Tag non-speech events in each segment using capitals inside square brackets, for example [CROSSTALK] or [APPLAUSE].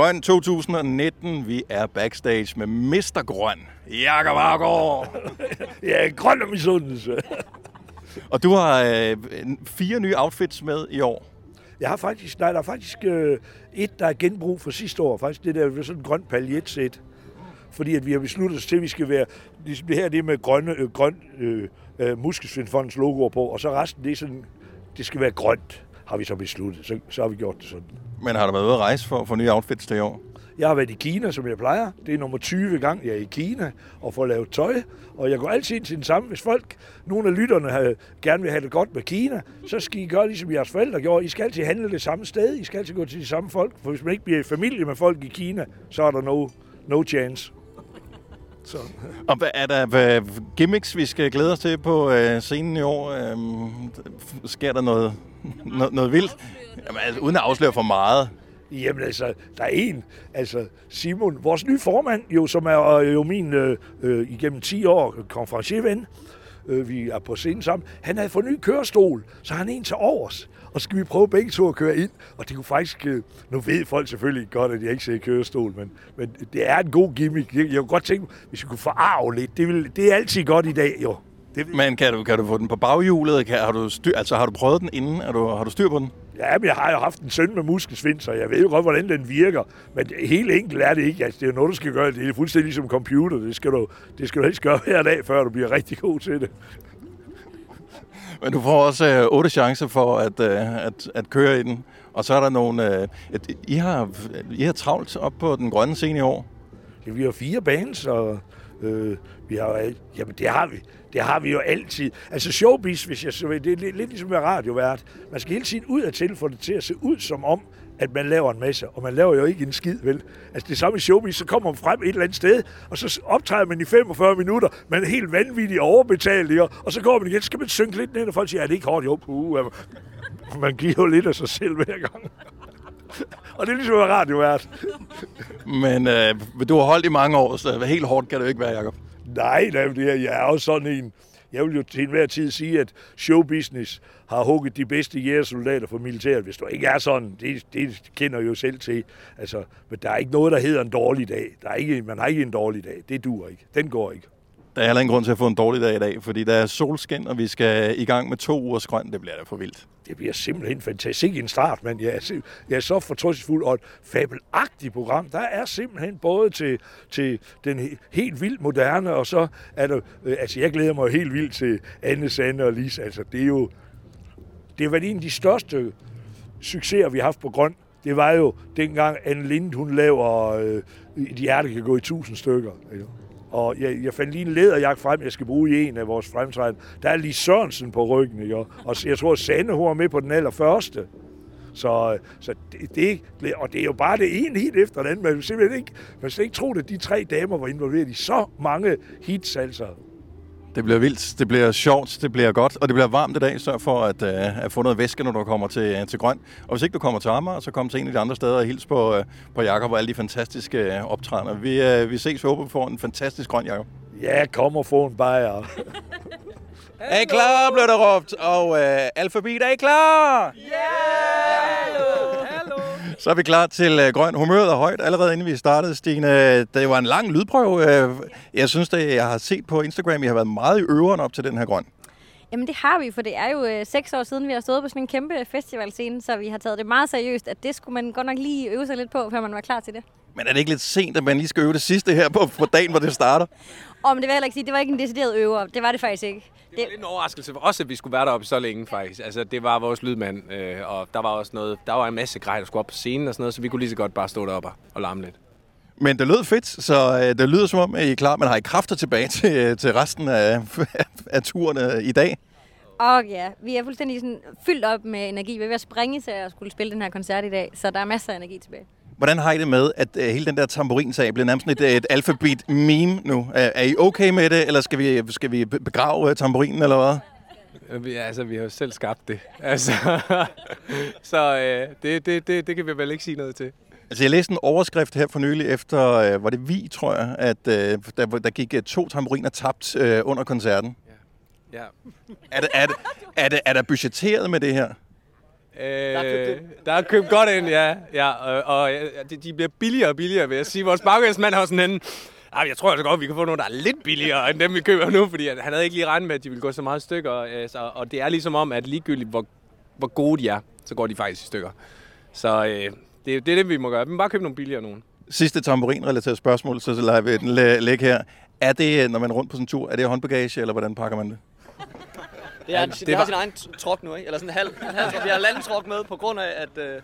Grøn 2019. Vi er backstage med Mr. Grøn. Jakob Argaard. [LAUGHS] Ja, grøn og misundelse. [LAUGHS] Og du har øh, fire nye outfits med i år. Jeg har faktisk, nej, der er faktisk øh, et, der er genbrug fra sidste år. Faktisk det der sådan en grøn paljetsæt. Fordi at vi har besluttet os til, at vi skal være, ligesom det her det med grønne, øh, grøn øh, øh, Muskelsvindfondens logoer på, og så resten, det er sådan, det skal være grønt, har vi så besluttet. Så, så har vi gjort det sådan. Men har du været ude at rejse for, for nye outfits til i år? Jeg har været i Kina, som jeg plejer. Det er nummer 20 gang, jeg er i Kina og får lavet tøj. Og jeg går altid ind til den samme. Hvis folk, nogle af lytterne, har, gerne vil have det godt med Kina, så skal I gøre ligesom jeres forældre gjorde. I skal altid handle det samme sted. I skal altid gå til de samme folk. For hvis man ikke bliver i familie med folk i Kina, så er der no, no chance. Så. Og hvad er der hvad gimmicks, vi skal glæde os til på øh, scenen i år? Øhm, sker der noget, noget, noget vildt? Jamen, altså, uden at afsløre for meget. Jamen altså, der er en, altså Simon, vores nye formand, jo, som er øh, jo min øh, øh, igennem 10 år konferencierven, øh, vi er på scenen sammen, han havde fået en ny kørestol, så han er en til overs. Og så skal vi prøve begge to at køre ind, og det kunne faktisk, øh, nu ved folk selvfølgelig godt, at jeg ikke ser kørestol, men, men det er en god gimmick. Jeg, jeg kunne godt tænke, hvis vi kunne forarve lidt, det, vil, det er altid godt i dag, jo. Det, Men kan du, kan du få den på baghjulet? Kan, har, du styr, altså, har du prøvet den inden? Er du, har du styr på den? Ja, men jeg har jo haft en søn med muskelsvind, så jeg ved jo godt, hvordan den virker. Men helt enkelt er det ikke. Altså, det er jo noget, du skal gøre. Det er fuldstændig ligesom computer. Det skal du, det skal du helst gøre hver dag, før du bliver rigtig god til det. Men du får også øh, otte chancer for at, øh, at, at køre i den. Og så er der nogle... Øh, et, I, har, I har travlt op på den grønne scene i år. Ja, vi har fire bands, og øh, vi har, jamen, det har vi. Det har vi jo altid. Altså showbiz, hvis jeg så det er lidt, lidt ligesom med radiovært. Man skal hele tiden ud af til, for det til at se ud som om, at man laver en masse, og man laver jo ikke en skid, vel? Altså det samme i showbiz, så kommer man frem et eller andet sted, og så optræder man i 45 minutter, man er helt vanvittigt overbetalt, ikke? og så går man igen, så skal man synke lidt ned, og folk siger, er det ikke hårdt? Jo, puh, man giver jo lidt af sig selv hver gang. [LAUGHS] og det er ligesom at være radiovært. Men øh, du har holdt i mange år, så helt hårdt kan det jo ikke være, Jacob. Nej, nej, det er, jeg er jo sådan en... Jeg vil jo til enhver tid sige, at showbusiness har hugget de bedste jægersoldater for militæret. Hvis du ikke er sådan, det, det kender jo selv til. Altså, men der er ikke noget, der hedder en dårlig dag. Der er ikke, man har ikke en dårlig dag. Det dur ikke. Den går ikke. Der er heller ingen grund til at få en dårlig dag i dag, fordi der er solskin, og vi skal i gang med to ugers grøn. Det bliver da for vildt. Det bliver simpelthen fantastisk. En start, men jeg er, jeg er så fortrystningsfuld og et fabelagtigt program. Der er simpelthen både til, til den he- helt vildt moderne, og så er der... Øh, altså, jeg glæder mig helt vildt til Anne, Sande og Lise. Altså, det er jo... Det har været en af de største succeser, vi har haft på grøn. Det var jo dengang Anne Lind, hun laver øh, Et hjerte kan gå i tusind stykker. Ikke? Og jeg, jeg fandt lige en læderjakke frem, jeg skal bruge i en af vores fremtræden. Der er lige Sørensen på ryggen, ikke? Og jeg tror, Sande, hun var med på den allerførste. Så, så det, det, og det er jo bare det ene hit efter den anden. Man vil simpelthen ikke, man skal ikke tro, at de tre damer var involveret i så mange hits, altså. Det bliver vildt, det bliver sjovt, det bliver godt, og det bliver varmt i dag. Sørg for at, uh, at få noget væske, når du kommer til, til Grøn. Og hvis ikke du kommer til Amager, så kom til en af de andre steder og hils på, uh, på Jakob og alle de fantastiske uh, optrædener. Vi, uh, vi ses, vi håber, vi får en fantastisk grøn, Jakob. Ja, kom og få en bajer. Er I klar, blev der råbt, og uh, alfabet, er I klar? Så er vi klar til uh, grøn. Humøret er højt allerede inden vi startede, Stine. Det var en lang lydprøve. Uh, jeg synes, det, jeg har set på Instagram, I har været meget i øveren op til den her grøn. Jamen det har vi, for det er jo øh, seks år siden, vi har stået på sådan en kæmpe festivalscene, så vi har taget det meget seriøst, at det skulle man godt nok lige øve sig lidt på, før man var klar til det. Men er det ikke lidt sent, at man lige skal øve det sidste her på, på dagen, hvor det starter? [LAUGHS] Og men det vil jeg heller ikke sige, det var ikke en decideret øver. Det var det faktisk ikke. Det var lidt en overraskelse for os, at vi skulle være deroppe så længe, faktisk. Altså, det var vores lydmand, øh, og der var også noget, der var en masse grej, der skulle op på scenen og sådan noget, så vi kunne lige så godt bare stå deroppe og- og larme lidt. Men det lød fedt, så øh, det lyder som om, at I er klar. Men har I kræfter tilbage [LAUGHS] til, øh, til resten af, [LAUGHS] af turen øh, i dag? Og ja, vi er fuldstændig sådan fyldt op med energi. Vi er ved at springe til at skulle spille den her koncert i dag, så der er masser af energi tilbage. Hvordan har I det med, at øh, hele den der tamburinsag bliver nærmest et, et alfabet-meme nu? Er, er I okay med det, eller skal vi, skal vi be- begrave øh, tamburinen, eller hvad? Vi, altså, vi har jo selv skabt det. [LAUGHS] Altså, så øh, det, det, det, det kan vi vel ikke sige noget til. Altså, jeg læste en overskrift her for nylig efter, øh, var det vi, tror jeg, at øh, der, der gik øh, to tamburiner tabt øh, under koncerten. Ja. Er, det, er, det, er, det, er der budgetteret med det her? Øh, der er købt godt ind, ja. ja og, og de, de bliver billigere og billigere, vil jeg sige. Vores bagvæsmand har sådan en... Ah, jeg tror altså godt, vi kan få nogle, der er lidt billigere end dem, vi køber nu, fordi han havde ikke lige regnet med, at de ville gå så meget i stykker. Altså, og det er ligesom om, at ligegyldigt, hvor, hvor gode de er, så går de faktisk i stykker. Så øh, det, det er det, vi må gøre. Vi må bare købe nogle billigere nogen. Sidste tamburin-relateret spørgsmål, så lader vi den læ- ligge her. Er det, når man er rundt på sådan en tur, er det håndbagage, eller hvordan pakker man det? Det er, Ja, det, det det var- har sin egen trok nu, ikke? Eller sådan en halv, en halv trok. Vi har landtrok med på grund af, at øh,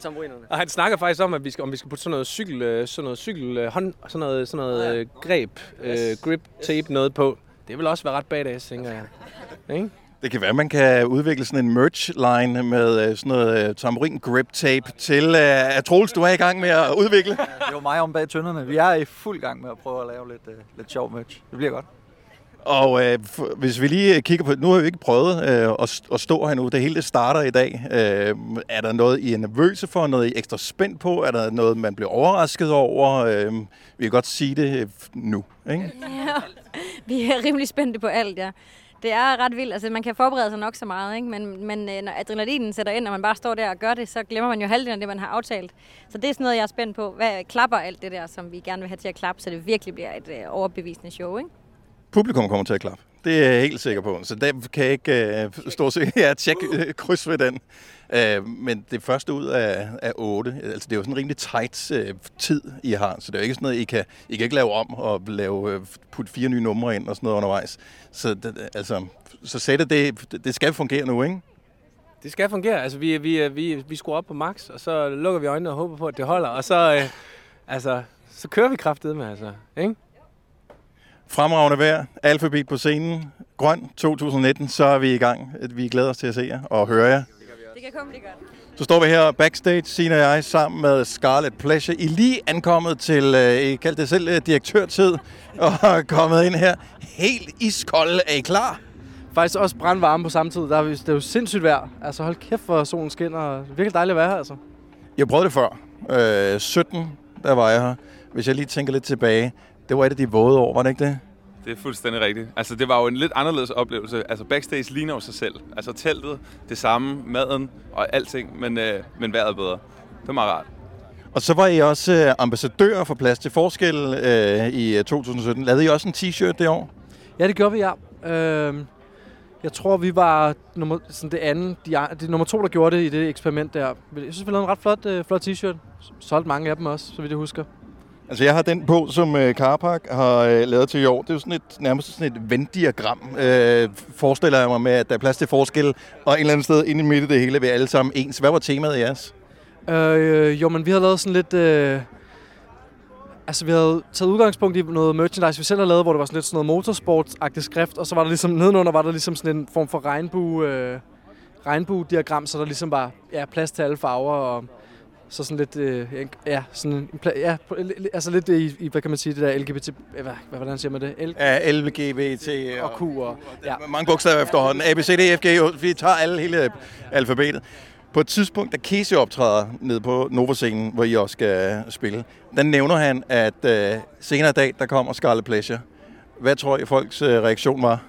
tamburinerne. Og han snakker faktisk om, at vi skal, om vi skal putte sådan noget cykel, øh, sådan noget cykel, øh, hånd, sådan noget, sådan noget Ah, ja. øh, greb, øh, grip tape noget på. Det vil også være ret badass, tænker jeg. Ikke? Det kan være, at man kan udvikle sådan en merch-line med sådan noget tamburin grip tape til, øh, at Troels, du er i gang med at udvikle. Det er jo mig om bag tønderne. Vi er i fuld gang med at prøve at lave lidt, uh, lidt sjov merch. Det bliver godt. Og øh, hvis vi lige kigger på, nu har vi ikke prøvet øh, at, st- at stå her nu, det hele det starter i dag. Øh, er der noget, I er nervøse for, noget I er ekstra spændt på? Er der noget, man bliver overrasket over? Øh, vi kan godt sige det øh, nu, ikke? Ja, vi er rimelig spændte på alt, ja. Det er ret vildt. Altså, man kan forberede sig nok så meget, ikke? Men, men øh, når adrenalinen sætter ind, og man bare står der og gør det, så glemmer man jo halvdelen af det, man har aftalt. Så det er sådan noget, jeg er spændt på. Hvad klapper alt det der, som vi gerne vil have til at klappe, så det virkelig bliver et øh, overbevisende show, ikke? Publikum kommer til at klappe. Det er jeg helt sikker på. Så der kan jeg ikke øh, stå og sige, ja, tjek øh, kryds ved den. Øh, men det første ud af, af otte. Altså, det er jo sådan en rimelig tight øh, tid, I har. Så det er jo ikke sådan noget, I kan, I kan ikke lave om og lave, øh, putte fire nye numre ind og sådan noget undervejs. Så, det, altså, så sættet, det, det skal fungere nu, ikke? Det skal fungere. Altså, vi, vi, vi, vi skruer op på max, og så lukker vi øjnene og håber på, at det holder. Og så, øh, altså, så kører vi kraftet med, altså. Ikke? Fremragende vejr, alfabet på scenen, grøn 2019, så er vi i gang. Vi glæder os til at se jer og høre jer. Det kan komme det godt. Så står vi her backstage, Sina og jeg, sammen med Scarlet Pleasure. I lige ankommet til, øh, I kaldte det selv øh, direktørtid, [LAUGHS] og er kommet ind her helt iskold. Er I klar? Faktisk også brandvarme på samme tid. Der er, det er jo sindssygt vejr. Altså hold kæft, hvor solen skinner. Det er virkelig dejligt at være her, altså. Jeg prøvet det før. Øh, 17, der var jeg her. Hvis jeg lige tænker lidt tilbage, det var et af de våde år, var det ikke det? Det er fuldstændig rigtigt. Altså, det var jo en lidt anderledes oplevelse. Altså, backstage ligner jo sig selv. Altså, teltet, det samme, maden og alting, men, øh, men vejret bedre. Det var meget rart. Og så var I også øh, ambassadør for Plads til Forskel øh, i øh, 2017. Lavede I også en t-shirt det år? Ja, det gjorde vi, ja. Øhm, jeg tror, vi var nummer, sådan det andet, de, det er nummer to, der gjorde det i det eksperiment der. Jeg synes, vi lavede en ret flot, øh, flot t-shirt. Solgte mange af dem også, så vidt jeg husker. Altså, jeg har den på, som øh, Carpark har øh, lavet til i år. Det er jo sådan et, nærmest sådan et venddiagram, øh, forestiller jeg mig med, at der er plads til forskel, og et eller andet sted inde i midten det hele ved alle sammen ens. Hvad var temaet i jeres? Øh, jo, men vi har lavet sådan lidt... Øh, altså, vi havde taget udgangspunkt i noget merchandise, vi selv havde lavet, hvor det var sådan lidt sådan noget motorsport-agtigt skrift, og så var der ligesom, nedenunder var der ligesom sådan en form for regnbue, øh, regnbue-diagram, så der ligesom var ja, plads til alle farver, og så sådan lidt, øh, ja, sådan ja, altså lidt i, i, hvad kan man sige, det der LGBT, hvad, hvad, hvordan siger man det? L Ja, LGBT og Q og, ja. Mange bogstaver efterhånden. A, B, C, D, F, G. Vi tager alle hele alfabetet. På et tidspunkt, da Casey optræder ned på Nova-scenen, hvor I også skal spille, der nævner han, at øh, senere i dag, der kommer Scarlet Pleasure. Hvad tror I, folks øh, reaktion var?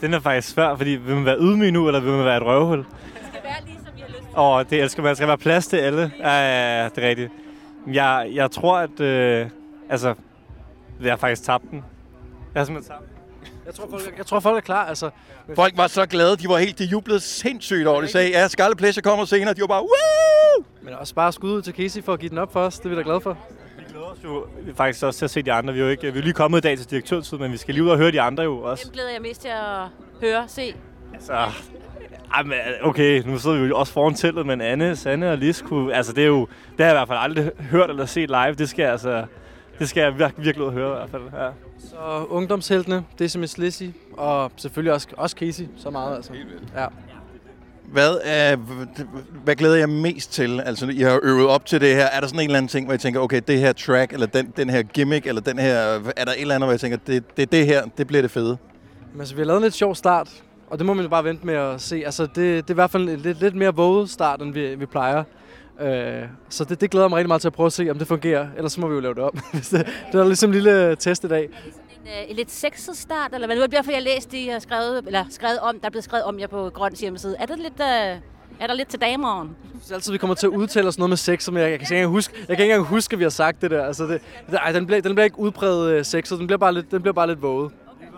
Den er faktisk svær, fordi vil man være ydmyg nu, eller vil man være et røvhul? Og det elsker man. Der skal være plads til alle. Ja, ja, ja, det er rigtigt. Jeg, jeg tror, at... Øh, altså, jeg har faktisk tabt den. Jeg har simpelthen tabt den. Jeg tror, folk, jeg tror, folk er klar, altså. Folk var så glade, de var helt, de jublede sindssygt over det. De sagde, ja, Scarlet Pleasure kommer senere. De var bare, woo! Men også bare skud ud til Casey for at give den op for os. Det er vi da glade for. Vi glæder os jo faktisk også til at se de andre. Vi er jo, ikke, vi er lige kommet i dag til direktørtid, men vi skal lige ud og høre de andre jo også. Dem glæder jeg mest til at høre, se. Altså, ej, men, okay, nu sidder vi jo også foran teltet, men Anne, Sanne og Lis kunne, altså det er jo, det har jeg i hvert fald aldrig hørt eller set live. Det skal jeg altså, det skal jeg virkelig, virkelig høre i hvert fald. Ja. Så ungdomsheltene, Decimus Lizzy, og selvfølgelig også, også Casey, så meget altså. Ja. Hvad, er, hvad glæder jeg mest til? Altså, I har øvet op til det her. Er der sådan en eller anden ting, hvor I tænker, okay, det her track, eller den, den her gimmick, eller den her... Er der et eller andet, hvor jeg tænker, det, det, det her, det bliver det fede? Men altså, vi har lavet en lidt sjov start, og det må man jo bare vente med at se. Altså, det, det er i hvert fald en lidt, lidt mere våget start, end vi, vi plejer. Øh, så det, det glæder mig rigtig meget til at prøve at se, om det fungerer. Ellers så må vi jo lave det. [LAUGHS] Hvis det, det er ligesom en lille test i dag. En, øh, en lidt sexet start, eller hvad? Nu er det derfor, jeg læste, de har skrevet, eller skrevet om, der er blevet skrevet om jer på Grøns hjemmeside. Er det lidt, øh, er der lidt til dameren? Jeg synes altid, vi kommer til at udtale os noget med sex, som jeg, jeg, kan ikke engang huske, jeg kan ikke engang huske, at vi har sagt det der. Altså det, ej, den, bliver, den bliver ikke udpræget uh, sexet, den bliver bare lidt, den bliver bare lidt våget.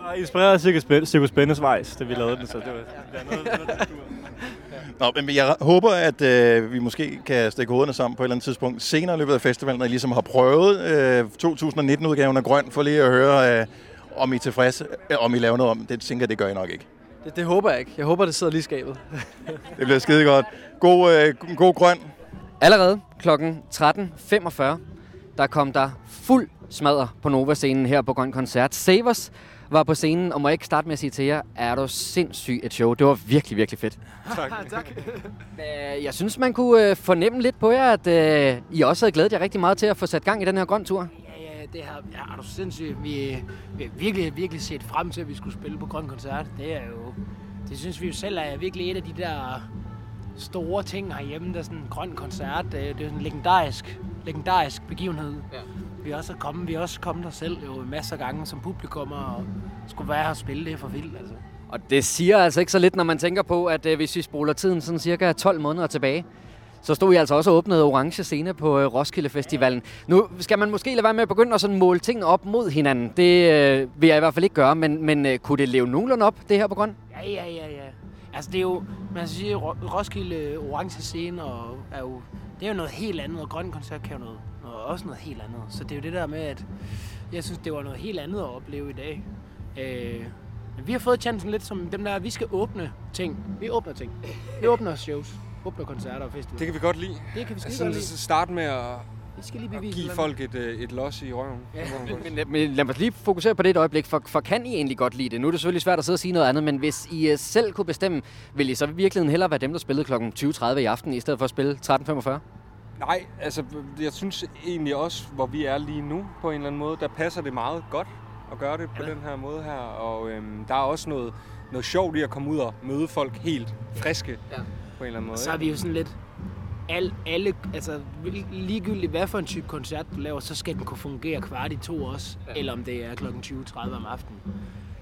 Og inspireret af Cirkus Spæ- Cirkus Spændesvejs, da vi lavede den, så det var, det var noget, noget, [LAUGHS] Nå, men jeg håber, at øh, vi måske kan stikke hovederne sammen på et eller andet tidspunkt senere i løbet af festivalen, når I ligesom har prøvet øh, 2019-udgaven af Grøn, for lige at høre, øh, om I er tilfredse, øh, om I laver noget om. Det tænker det gør I nok ikke. Det, det håber jeg ikke. Jeg håber, det sidder lige skabet. [LAUGHS] Det bliver skide godt. God, øh, god grøn. Allerede kl. 13.45, der kom der fuld smadre på Nova-scenen her på Grøn Koncert. Savers var på scenen, og må jeg ikke starte med at sige til jer, er du sindssygt et show. Det var virkelig, virkelig fedt. tak. [LAUGHS] tak. Jeg synes, man kunne øh, fornemme lidt på jer, at øh, I også havde glædet jer rigtig meget til at få sat gang i den her grøn tur. Ja, ja, det har, ja, er du sindssygt. Vi, vi har virkelig, virkelig set frem til, at vi skulle spille på Grøn Koncert. Det er jo, det synes vi jo selv er virkelig et af de der store ting herhjemme, der er sådan en grøn koncert. Det er, det er sådan en legendarisk, legendarisk begivenhed. Ja. Vi er også kommet, vi er også kommet der selv jo masser af gange som publikum og skulle være her og spille. Det for vildt, altså. Og det siger altså ikke så lidt, når man tænker på, at øh, hvis vi spoler tiden sådan cirka 12 måneder tilbage, så stod I altså også og åbnede Orange Scene på øh, Roskilde Festivalen. Nu skal man måske lade være med at begynde at sådan måle tingene op mod hinanden. Det øh, vil jeg i hvert fald ikke gøre, men, men øh, kunne det leve nogenlunde op, det her på grøn? Ja, ja, ja, ja. Altså det er jo, man skal sige, Ro- Roskilde Orange Scene og er jo, det er jo noget helt andet, og Grøn Koncert kan jo noget, noget, også noget helt andet. Så det er jo det der med, at jeg synes, det var noget helt andet at opleve i dag. Øh, men vi har fået chancen lidt som dem der, vi skal åbne ting. Vi åbner ting. Vi åbner shows, åbner koncerter og festivaler. Det kan vi godt lide. Det kan vi skide altså, godt lide. Starte med at, Vi skal lige bevise give et eller folk et, øh, et los i røven. Ja. [LAUGHS] Men, men, men lad mig lige fokusere på det et øjeblik, for, for kan I egentlig godt lide det? Nu er det selvfølgelig svært at sidde og sige noget andet, men hvis I uh, selv kunne bestemme, vil I så i virkeligheden hellere være dem, der spillede kl. 20.30 i aften, i stedet for at spille 13.45? Nej, altså jeg synes egentlig også, hvor vi er lige nu på en eller anden måde, der passer det meget godt at gøre det på ja. den her måde her. Og øhm, der er også noget, noget sjovt i at komme ud og møde folk helt friske Ja. på en eller anden måde. Så er vi jo sådan lidt... Al, alle, altså ligegyldigt hvad for en type koncert du laver, så skal den kunne fungere kvart i to også. Ja. Eller om det er kl. 20.30 om aftenen.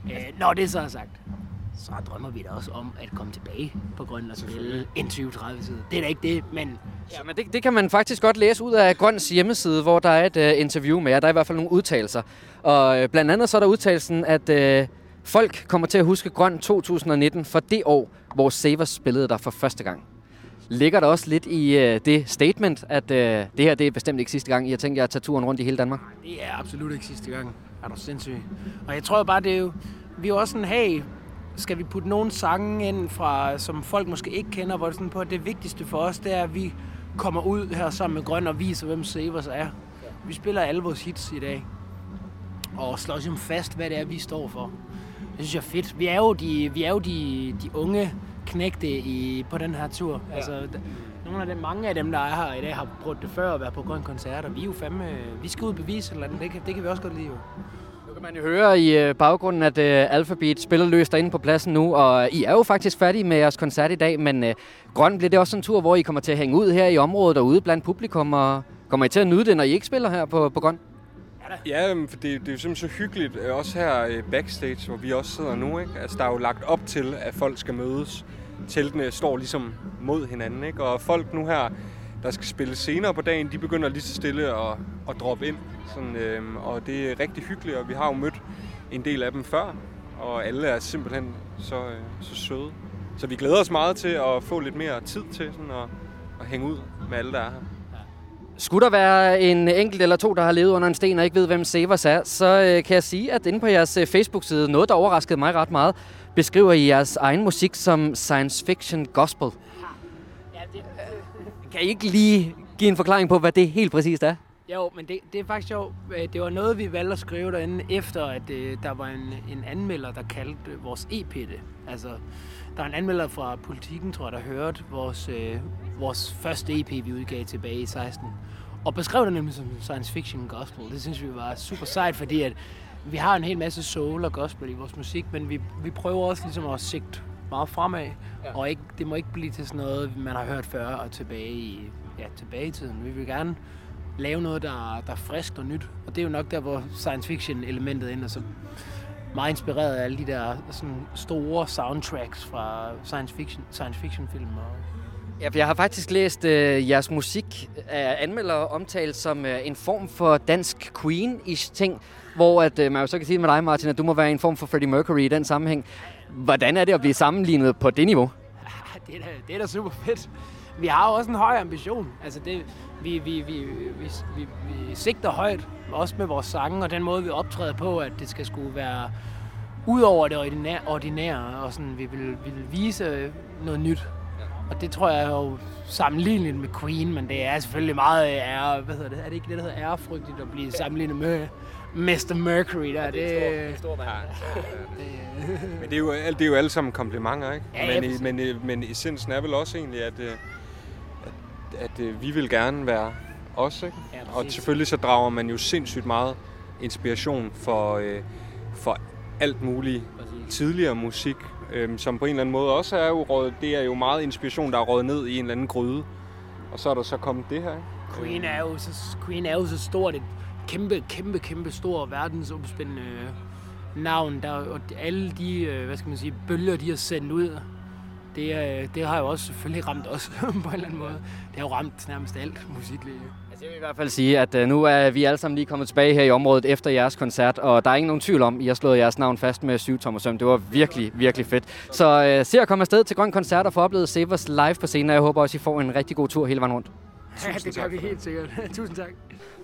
Øh, når det så er sagt, så drømmer vi da også om at komme tilbage på Grønland og spille en 20-30 tid. Det er da ikke det, men... Ja, men det, det kan man faktisk godt læse ud af Grøns hjemmeside, hvor der er et uh, interview med jer. Der er i hvert fald nogle udtalelser. Og uh, blandt andet så er der udtalelsen, at uh, folk kommer til at huske Grøn 2019 for det år, hvor Savers spillede der for første gang. Ligger der også lidt i øh, det statement, at øh, det her det er bestemt ikke sidste gang, I har tænkt jer at tage turen rundt i hele Danmark? Det er absolut ikke sidste gang. Er du sindssyg? Og jeg tror bare, det er jo... Vi er jo også sådan, hey, skal vi putte nogle sange ind, fra, som folk måske ikke kender, hvor det sådan på, at det vigtigste for os, det er, at vi kommer ud her sammen med Grøn og viser, hvem Savers er. Vi spiller alle vores hits i dag. Og slår ligesom fast, hvad det er, vi står for. Det synes jeg er fedt. Vi er jo de, vi er jo de, de unge knægte i, på den her tur. Ja. Altså, nogle af dem, mange af dem, der er her i dag, har prøvet det før at være på Grøn Koncert, og vi er jo fandme, vi skal ud og bevise eller andet. Det kan, det kan vi også godt lide jo. Nu kan man jo høre i øh, baggrunden, at øh, Alphabet spiller løs derinde på pladsen nu, og I er jo faktisk færdige med jeres koncert i dag, men øh, Grøn, bliver det også en tur, hvor I kommer til at hænge ud her i området og ude blandt publikum, og kommer I til at nyde det, når I ikke spiller her på, på Grøn? [LAUGHS] Ja, for det, det er jo simpelthen så hyggeligt, øh, også her øh, backstage, hvor vi også sidder nu. Ikke? Altså, der er jo lagt op til, at folk skal mødes. Teltene står ligesom mod hinanden, ikke? og folk nu her, der skal spille senere på dagen, de begynder lige så stille at, at droppe ind. Sådan, øhm, og det er rigtig hyggeligt, og vi har jo mødt en del af dem før, og alle er simpelthen så, øh, så søde. Så vi glæder os meget til at få lidt mere tid til sådan at, at hænge ud med alle, der er her. Skulle der være en enkelt eller to, der har levet under en sten og ikke ved, hvem Savers er, så øh, kan jeg sige, at inde på jeres øh, Facebook-side, noget der overraskede mig ret meget, beskriver I jeres egen musik som science fiction gospel. Kan I ikke lige give en forklaring på, hvad det helt præcist er? Jo, men det, det er faktisk sjovt. Øh, Det var noget, vi valgte at skrive derinde, efter at øh, der var en, en anmelder, der kaldte øh, vores EP det. Altså, der er en anmelder fra Politiken, tror jeg, der hørte vores, øh, vores første EP, vi udgav tilbage i 16. Og beskrev det nemlig som science fiction gospel. Det synes vi var super sejt, fordi at vi har en hel masse soul og gospel i vores musik, men vi, vi prøver også ligesom at sigte meget fremad. Ja. Og ikke, det må ikke blive til sådan noget, man har hørt før og tilbage i ja, tilbage i tiden. Vi vil gerne lave noget, der, der er frisk og nyt. Og det er jo nok der, hvor science fiction elementet ender så meget inspireret af alle de der sådan, store soundtracks fra science fiction, science fiction film. Og, Ja, for jeg har faktisk læst øh, jeres musik af anmeldere omtalt som øh, en form for dansk Queen-ish ting, hvor at, øh, man jo så kan sige med dig, Martin, at du må være en form for Freddie Mercury i den sammenhæng. Hvordan er det at blive sammenlignet på det niveau? det, er da, det er da super fedt. Vi har jo også en høj ambition. Altså det, vi, vi, vi, vi, vi, vi sigter højt, også med vores sange, og den måde, vi optræder på, at det skal skulle være ud over det ordinære, ordinære og sådan, vi vil, vi vil vise noget nyt. Og det tror jeg er jo sammenligneligt med Queen, men det er selvfølgelig meget ære, hvad hedder det, er det ikke det, der hedder ærefrygtigt at blive sammenlignet med Mr. Mercury der? det er en stor, en stor [LAUGHS] Men det er, jo, alt- det er jo alle sammen komplimenter, ikke? Ja, ja, men, i, præcis. men, i- men essensen er vel også egentlig, at, øh, at, at øh, vi vil gerne være os, ikke? Ja, og præcis. selvfølgelig så drager man jo sindssygt meget inspiration for, øh, for alt muligt tidligere musik, øh, som på en eller anden måde også er jo råd, det er jo meget inspiration, der er rådet ned i en eller anden gryde. Og så er der så kommet det her, ikke? Queen er jo så, Queen er jo så stort et kæmpe, kæmpe, kæmpe stor verdensomspændende navn. Der, og alle de, øh, hvad skal man sige, bølger, de har sendt ud, det, øh, det har jo også selvfølgelig ramt os [LAUGHS] på en eller anden måde. Det har jo ramt nærmest alt musikliv. Altså, jeg vil i hvert fald sige, at øh, nu er vi alle sammen lige kommet tilbage her i området efter jeres koncert, og der er ingen nogen tvivl om, at I har slået jeres navn fast med syv tommer søm. Det var virkelig, virkelig fedt. Så øh, se at komme afsted til Grøn Koncert og få oplevet Save Us live på scenen, og jeg håber også, I får en rigtig god tur hele vejen rundt. Ja, det gør vi helt sikkert. [LAUGHS] Tusind tak.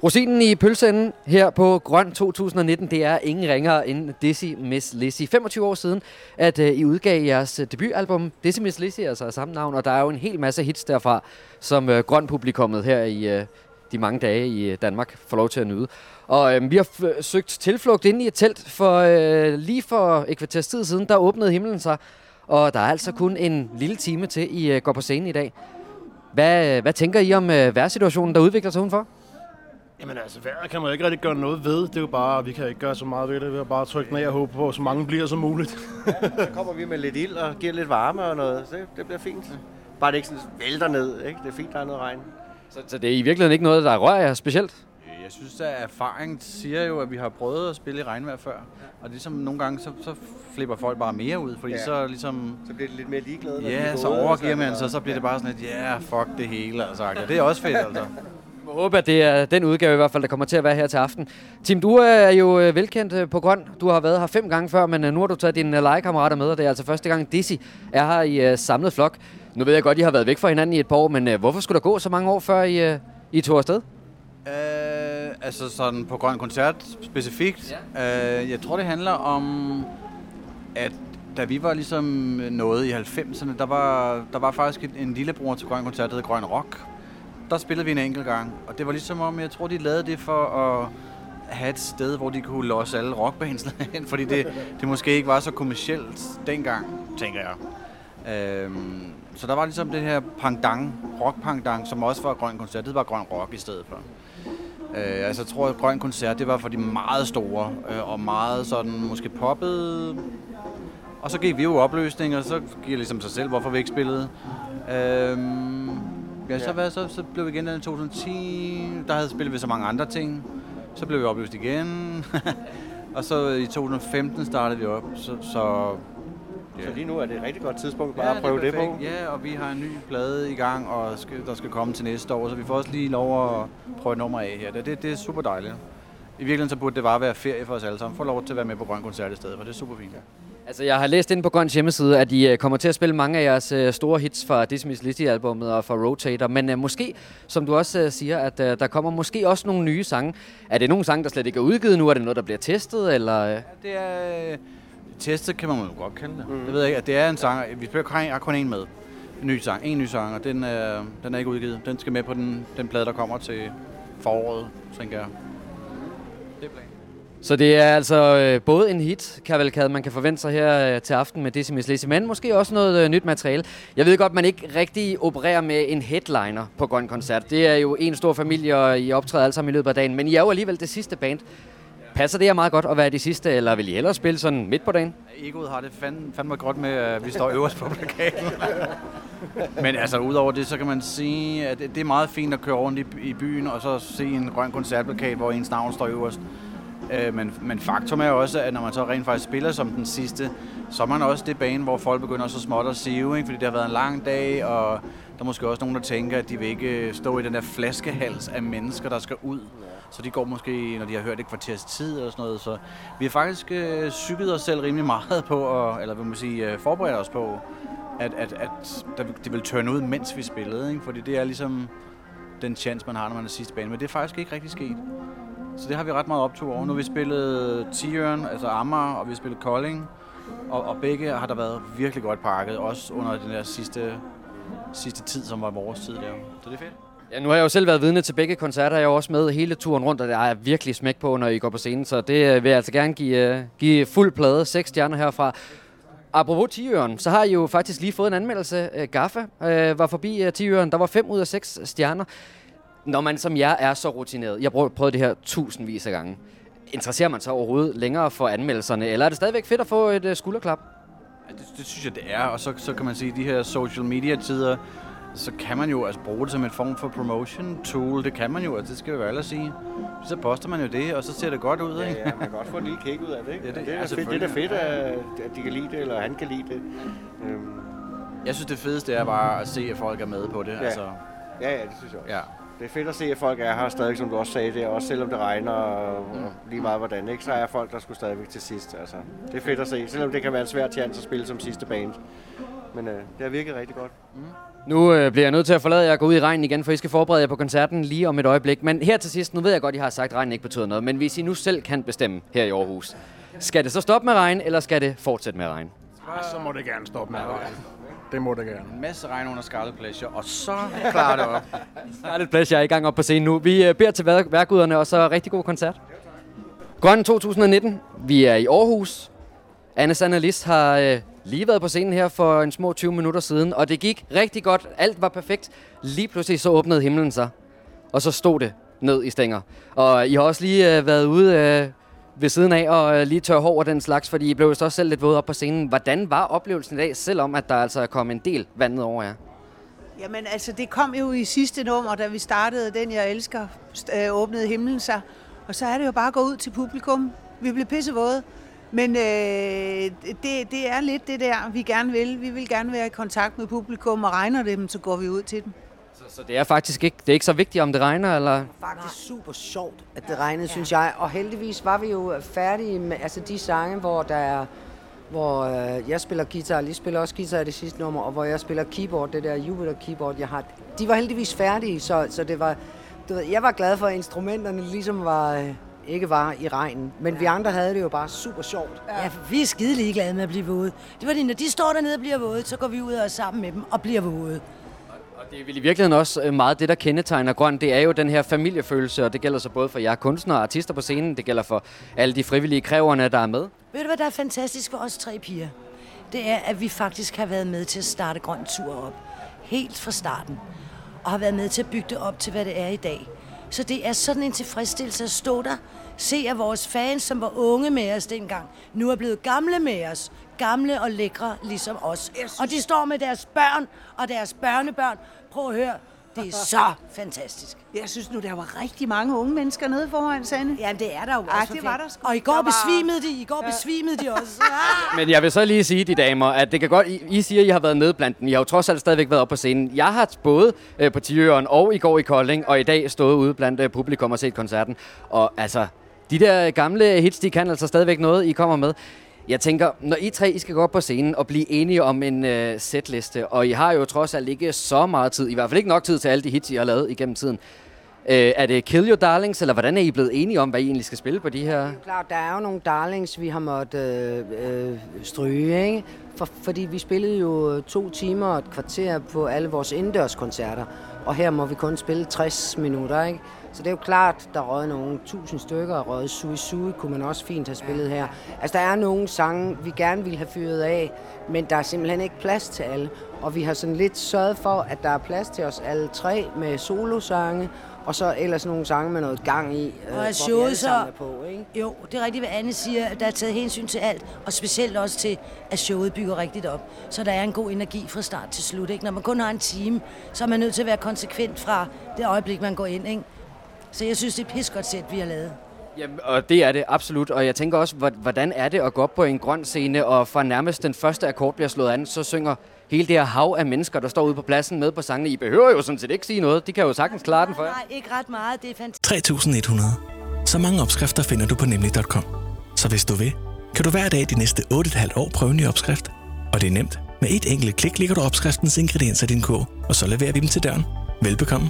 Rosinen i pølseenden her på Grøn 2019, det er ingen ringere end Dizzy Miss Lizzy. 25 år siden, at øh, I udgav jeres øh, debutalbum, Dizzy Miss Lizzy, altså af samme navn, og der er jo en hel masse hits derfra, som øh, Grøn publikummet her i øh, de mange dage i øh, Danmark får lov til at nyde. Og øh, vi har f- søgt tilflugt inde i et telt, for øh, lige for et kvarters tid siden, der åbnede himlen sig, og der er altså kun en lille time til, I øh, går på scenen i dag. Hvad, hvad tænker I om øh, værsituationen, der udvikler sig udenfor? Jamen altså, vejret kan man jo ikke rigtig gøre noget ved. Det er jo bare, vi kan ikke gøre så meget ved det. Vi har bare trykke ned og håbe på, at så mange bliver som muligt. Så kommer vi med lidt ild og giver lidt varme og noget. Så det, det bliver fint. Bare det ikke sådan vælter ned, ikke? Det er fint, der er noget regn. Så, så det er i virkeligheden ikke noget, der rører jer specielt? Jeg synes, at erfaring siger jo, at vi har prøvet at spille i regnvejr før. Og ligesom nogle gange, så, så flipper folk bare mere ud, fordi Ja. ja. så ligesom... Så bliver det lidt mere ligeglade. Ja, så overgiver og man sig, så bliver det bare sådan lidt, ja, yeah, fuck det hele, altså. Ja, det er også fedt, altså. [LAUGHS] Jeg håber, at det er den udgave i hvert fald, der kommer til at være her til aften. Tim, du er jo øh, velkendt øh, på Grøn. Du har været her fem gange før, men øh, nu har du taget dine øh, legekammerater med, og det er altså første gang Dizzy er her i øh, samlet flok. Nu ved jeg godt, at I har været væk fra hinanden i et par år, men øh, hvorfor skulle der gå så mange år, før I, øh, I tog afsted? Øh, altså sådan på Grøn Koncert specifikt. Ja. Øh, jeg tror, det handler om, at da vi var ligesom nået i 90'erne, der var, der var faktisk en, en lillebror til Grøn Koncert, der hed Grøn Rock. Der spillede vi en enkelt gang, og det var ligesom om, jeg tror, de lavede det for at have et sted, hvor de kunne losse alle rockbands [LAUGHS] hen, fordi det, det måske ikke var så kommercielt dengang, tænker jeg. Øhm, så der var ligesom det her pangdang, rock-pangdang, som også var Grøn Koncert. Det var Grøn Rock i stedet for. Øh, altså jeg tror, at Grøn Koncert, det var for de meget store, øh, og meget sådan måske poppet. Og så gik vi jo opløsning, og så gik det ligesom sig selv, hvorfor vi ikke spillede. Øhm, ja, så, hvad, så, så blev vi igen i 2010, der havde spillet vi så mange andre ting. Så blev vi opløst igen. [LAUGHS] og så i 2015 startede vi op, så, så Så lige nu er det et rigtig godt tidspunkt bare Ja, at prøve er det, på. Ja, og vi har en ny plade i gang, og skal, der skal komme til næste år, så vi får også lige lov at prøve et nummer af her. Det, det, det er super dejligt. I virkeligheden så burde det bare være ferie for os alle sammen. Få lov til at være med på Grøn Koncert i stedet, for det er super fint. Altså, jeg har læst ind på Grøns hjemmeside, at I øh, kommer til at spille mange af jeres øh, store hits fra Disney's Lizzy-albummet og fra Rotator. Men øh, måske, som du også øh, siger, at øh, der kommer måske også nogle nye sange. Er det nogle sange, der slet ikke er udgivet nu? Er det noget, der bliver testet? Eller, øh? Det er... Testet kan man jo godt kalde det. Mm. Det ved jeg ikke. at Det er en sang. Vi har kun en med. En ny sang. En ny sang, og den er, den er ikke udgivet. Den skal med på den, den plade, der kommer til foråret, tænker jeg. Det er planen. Så det er altså øh, både en hit, kavalkade, man kan forvente sig her øh, til aften med Miss Lizzy, men måske også noget øh, nyt materiale. Jeg ved godt, man ikke rigtig opererer med en headliner på Grøn Koncert. Det er jo en stor familie, og I optræder alle sammen i løbet af dagen, men I er jo alligevel det sidste band Passer det her meget godt at være de sidste, eller vil I hellere spille sådan midt på dagen? Egoet har det fandme, fandme godt med, at vi står øverst på plakaten. [LAUGHS] Men altså, udover det, så kan man sige, at det er meget fint at køre rundt i, i byen, og så se en grøn koncertplakat, hvor ens navn står øverst. Øh, men, men faktum er også, at når man så rent faktisk spiller som den sidste, så er man også det bane, hvor folk begynder så småt at sive, ikke? fordi det har været en lang dag, og der er måske også nogen, der tænker, at de vil ikke stå i den der flaskehals af mennesker, der skal ud. Så de går måske, når de har hørt et kvarters tid eller sådan noget. Så vi har faktisk øh, cyklet os selv rimelig meget på, og, eller hvad man sige, øh, forberedt os på, at, at, at der, det vil tørne ud, mens vi spillede. Ikke? Fordi det er ligesom den chance, man har, når man er sidste bane. Men det er faktisk ikke rigtig sket. Så det har vi ret meget optur over. Nu har vi spillet Tiøren, altså Amager, og vi har spillet Kolding. Og, og begge har der været virkelig godt pakket, også under den der sidste, sidste tid, som var vores tid der. Så det er fedt. Ja, nu har jeg jo selv været vidne til begge koncerter. Jeg er jo også med hele turen rundt, og der er virkelig smæk på, når I går på scenen. Så det øh, vil jeg altså gerne give, øh, give fuld plade. Seks stjerner herfra. Apropos Tiøren, så har I jo faktisk lige fået en anmeldelse. Øh, Gaffa øh, var forbi uh, Tiøren. Der var fem ud af seks stjerner. Når man som jeg er så rutineret, jeg har prøvet det her tusindvis af gange, interesserer man sig overhovedet længere for anmeldelserne, eller er det stadigvæk fedt at få et skulderklap? Ja, det, det synes jeg, det er. Og så, så kan man sige, at de her social media-tider, så kan man jo altså bruge det som en form for promotion tool. Det kan man jo, altså det skal vi jo alle sige. Så poster man jo det, og så ser det godt ud, Ja, ikke? ja, man kan godt få en lille kick ud af det, ikke? Ja, det- det, ja, er fedt, det er fedt, at, at de kan lide det, eller han kan lide det. Øhm, Jeg synes, det fedeste er bare at se, at folk er med på det. Ja. Altså, ja, ja, det synes jeg også. Ja. Det er fedt at se, at folk er her stadig, som du også sagde det, også selvom det regner og, og lige meget hvordan, ikke? Så er folk der skulle stadigvæk til sidst. Altså, det er fedt at se, selvom det kan være en svær chance at spille som sidste band. Men øh, det har virket rigtig godt. Mm. Nu øh, bliver jeg nødt til at forlade jer og gå ud i regnen igen, for I skal forberede jer på koncerten lige om et øjeblik. Men her til sidst, nu ved jeg godt, I har sagt, at regnen ikke betyder noget, men hvis I nu selv kan bestemme her i Aarhus, skal det så stoppe med regn, eller skal det fortsætte med regn? Så må det gerne stoppe med regn. Det må det gerne. En masse regn under Scarlet Pleasure, og så [LAUGHS] klarer det op. Scarlet Pleasure er i gang op på scenen nu. Vi øh, beder til vær- værkuderne, og så rigtig god koncert. Grøn 2019. Vi er i Aarhus. Anne Sanna List har øh, lige været på scenen her for en små 20 minutter siden, og det gik rigtig godt. Alt var perfekt. Lige pludselig så åbnede himlen sig, og så stod det ned i stænger. Og I har også lige øh, været ude øh, ved siden af og øh, lige tør hår og den slags, fordi I blev jo også selv lidt våde op på scenen. Hvordan var oplevelsen i dag, selvom at der altså kom en del vand ned over jer? Jamen altså, det kom jo i sidste nummer, da vi startede Den, jeg elsker, øh, åbnede himlen sig. Og så er det jo bare at gå ud til publikum. Vi blev pissevåde. Men øh, det, det er lidt det der, vi gerne vil. Vi vil gerne være i kontakt med publikum, og regner det dem, så går vi ud til dem. Så det er faktisk ikke, det er ikke så vigtigt, om det regner, eller... faktisk super sjovt, at det regnede, ja. synes jeg. Og heldigvis var vi jo færdige med altså de sange, hvor der er hvor øh, jeg spiller guitar, lige spiller også guitar i det sidste nummer, og hvor jeg spiller keyboard, det der Jupiter keyboard, jeg har. De var heldigvis færdige, så, så det var, du ved, jeg var glad for, at instrumenterne ligesom var, øh, ikke var i regnen. Men ja. vi andre havde det jo bare super sjovt. Ja, vi er skide ligeglade med at blive våde. Det var det, når de står dernede og bliver våde, så går vi ud og er sammen med dem og bliver våde. Det er vel i virkeligheden også øh, meget det, der kendetegner grøn. Det er jo den her familiefølelse, og det gælder så både for jer kunstnere og artister på scenen. Det gælder for alle de frivillige kræverne, der er med. Ved du, hvad der er fantastisk for os tre piger? Det er, at vi faktisk har været med til at starte Grøn Tur op. Helt fra starten. Og har været med til at bygge det op til, hvad det er i dag. Så det er sådan en tilfredsstillelse at stå der, se at vores fans, som var unge med os dengang, nu er blevet gamle med os. Gamle og lækre, ligesom os. Og de står med deres børn og deres børnebørn. Prøv at høre, det er så fantastisk. Jeg synes nu, der var rigtig mange unge mennesker nede foran, Sande. Ja, det er der jo Ej, også. det var der sgu. Og i går Der var- besvimede de, i går besvimede de også. [LAUGHS] Men jeg vil så lige sige, de damer, at det kan godt... I, I siger, at I har været med blandt dem. I har jo trods alt stadigvæk været oppe på scenen. Jeg har både øh, på Tiøren og i går i Kolding, og i dag stået ude blandt øh, publikum og set koncerten. Og altså, de der gamle hits, de kan altså stadigvæk noget, I kommer med. Jeg tænker, når I tre I skal gå op på scenen og blive enige om en øh, setliste, og I har jo trods alt ikke så meget tid, i hvert fald ikke nok tid til alle de hits, I har lavet igennem tiden. Øh, er det Kill Your Darlings, eller hvordan er I blevet enige om, hvad I egentlig skal spille på de her? Klart, der er jo nogle darlings, vi har måttet øh, øh, stryge, ikke? For, fordi vi spillede jo to timer og et kvarter på alle vores indendørskoncerter, og her må vi kun spille 60 minutter, ikke? Så det er jo klart, der røget nogle tusind stykker, og røget Sui Sui kunne man også fint have spillet her. Altså, der er nogle sange, vi gerne ville have fyret af, men der er simpelthen ikke plads til alle. Og vi har sådan lidt sørget for, at der er plads til os alle tre med solosange, Og så ellers nogle sange med noget gang i, øh, Og hvor er vi alle så... er på, ikke? Jo, det er rigtigt, hvad Anne siger. at Der er taget hensyn til alt, og specielt også til, at showet bygger rigtigt op. Så der er en god energi fra start til slut. Ikke? Når man kun har en time, så er man nødt til at være konsekvent fra det øjeblik, man går ind. Ikke? Så jeg synes, det er et pissegodt sæt, vi har lavet. Jamen, og det er det absolut. Og jeg tænker også, hvor- hvordan er det at gå op på en grøn scene, og fra nærmest den første akkord bliver slået an, så synger hele det her hav af mennesker, der står ude på pladsen med på sangene. I behøver jo sådan set ikke sige noget. De kan jo sagtens klare den for jer. Nej, ikke ret meget. Det er fantastisk. 3100. Så mange opskrifter finder du på nemlig.com. Så hvis du vil, kan du hver dag de næste 8,5 år prøve en ny opskrift. Og det er nemt. Med et enkelt klik ligger du opskriftens ingredienser i din kog, og så leverer vi dem til døren. Velbekomme.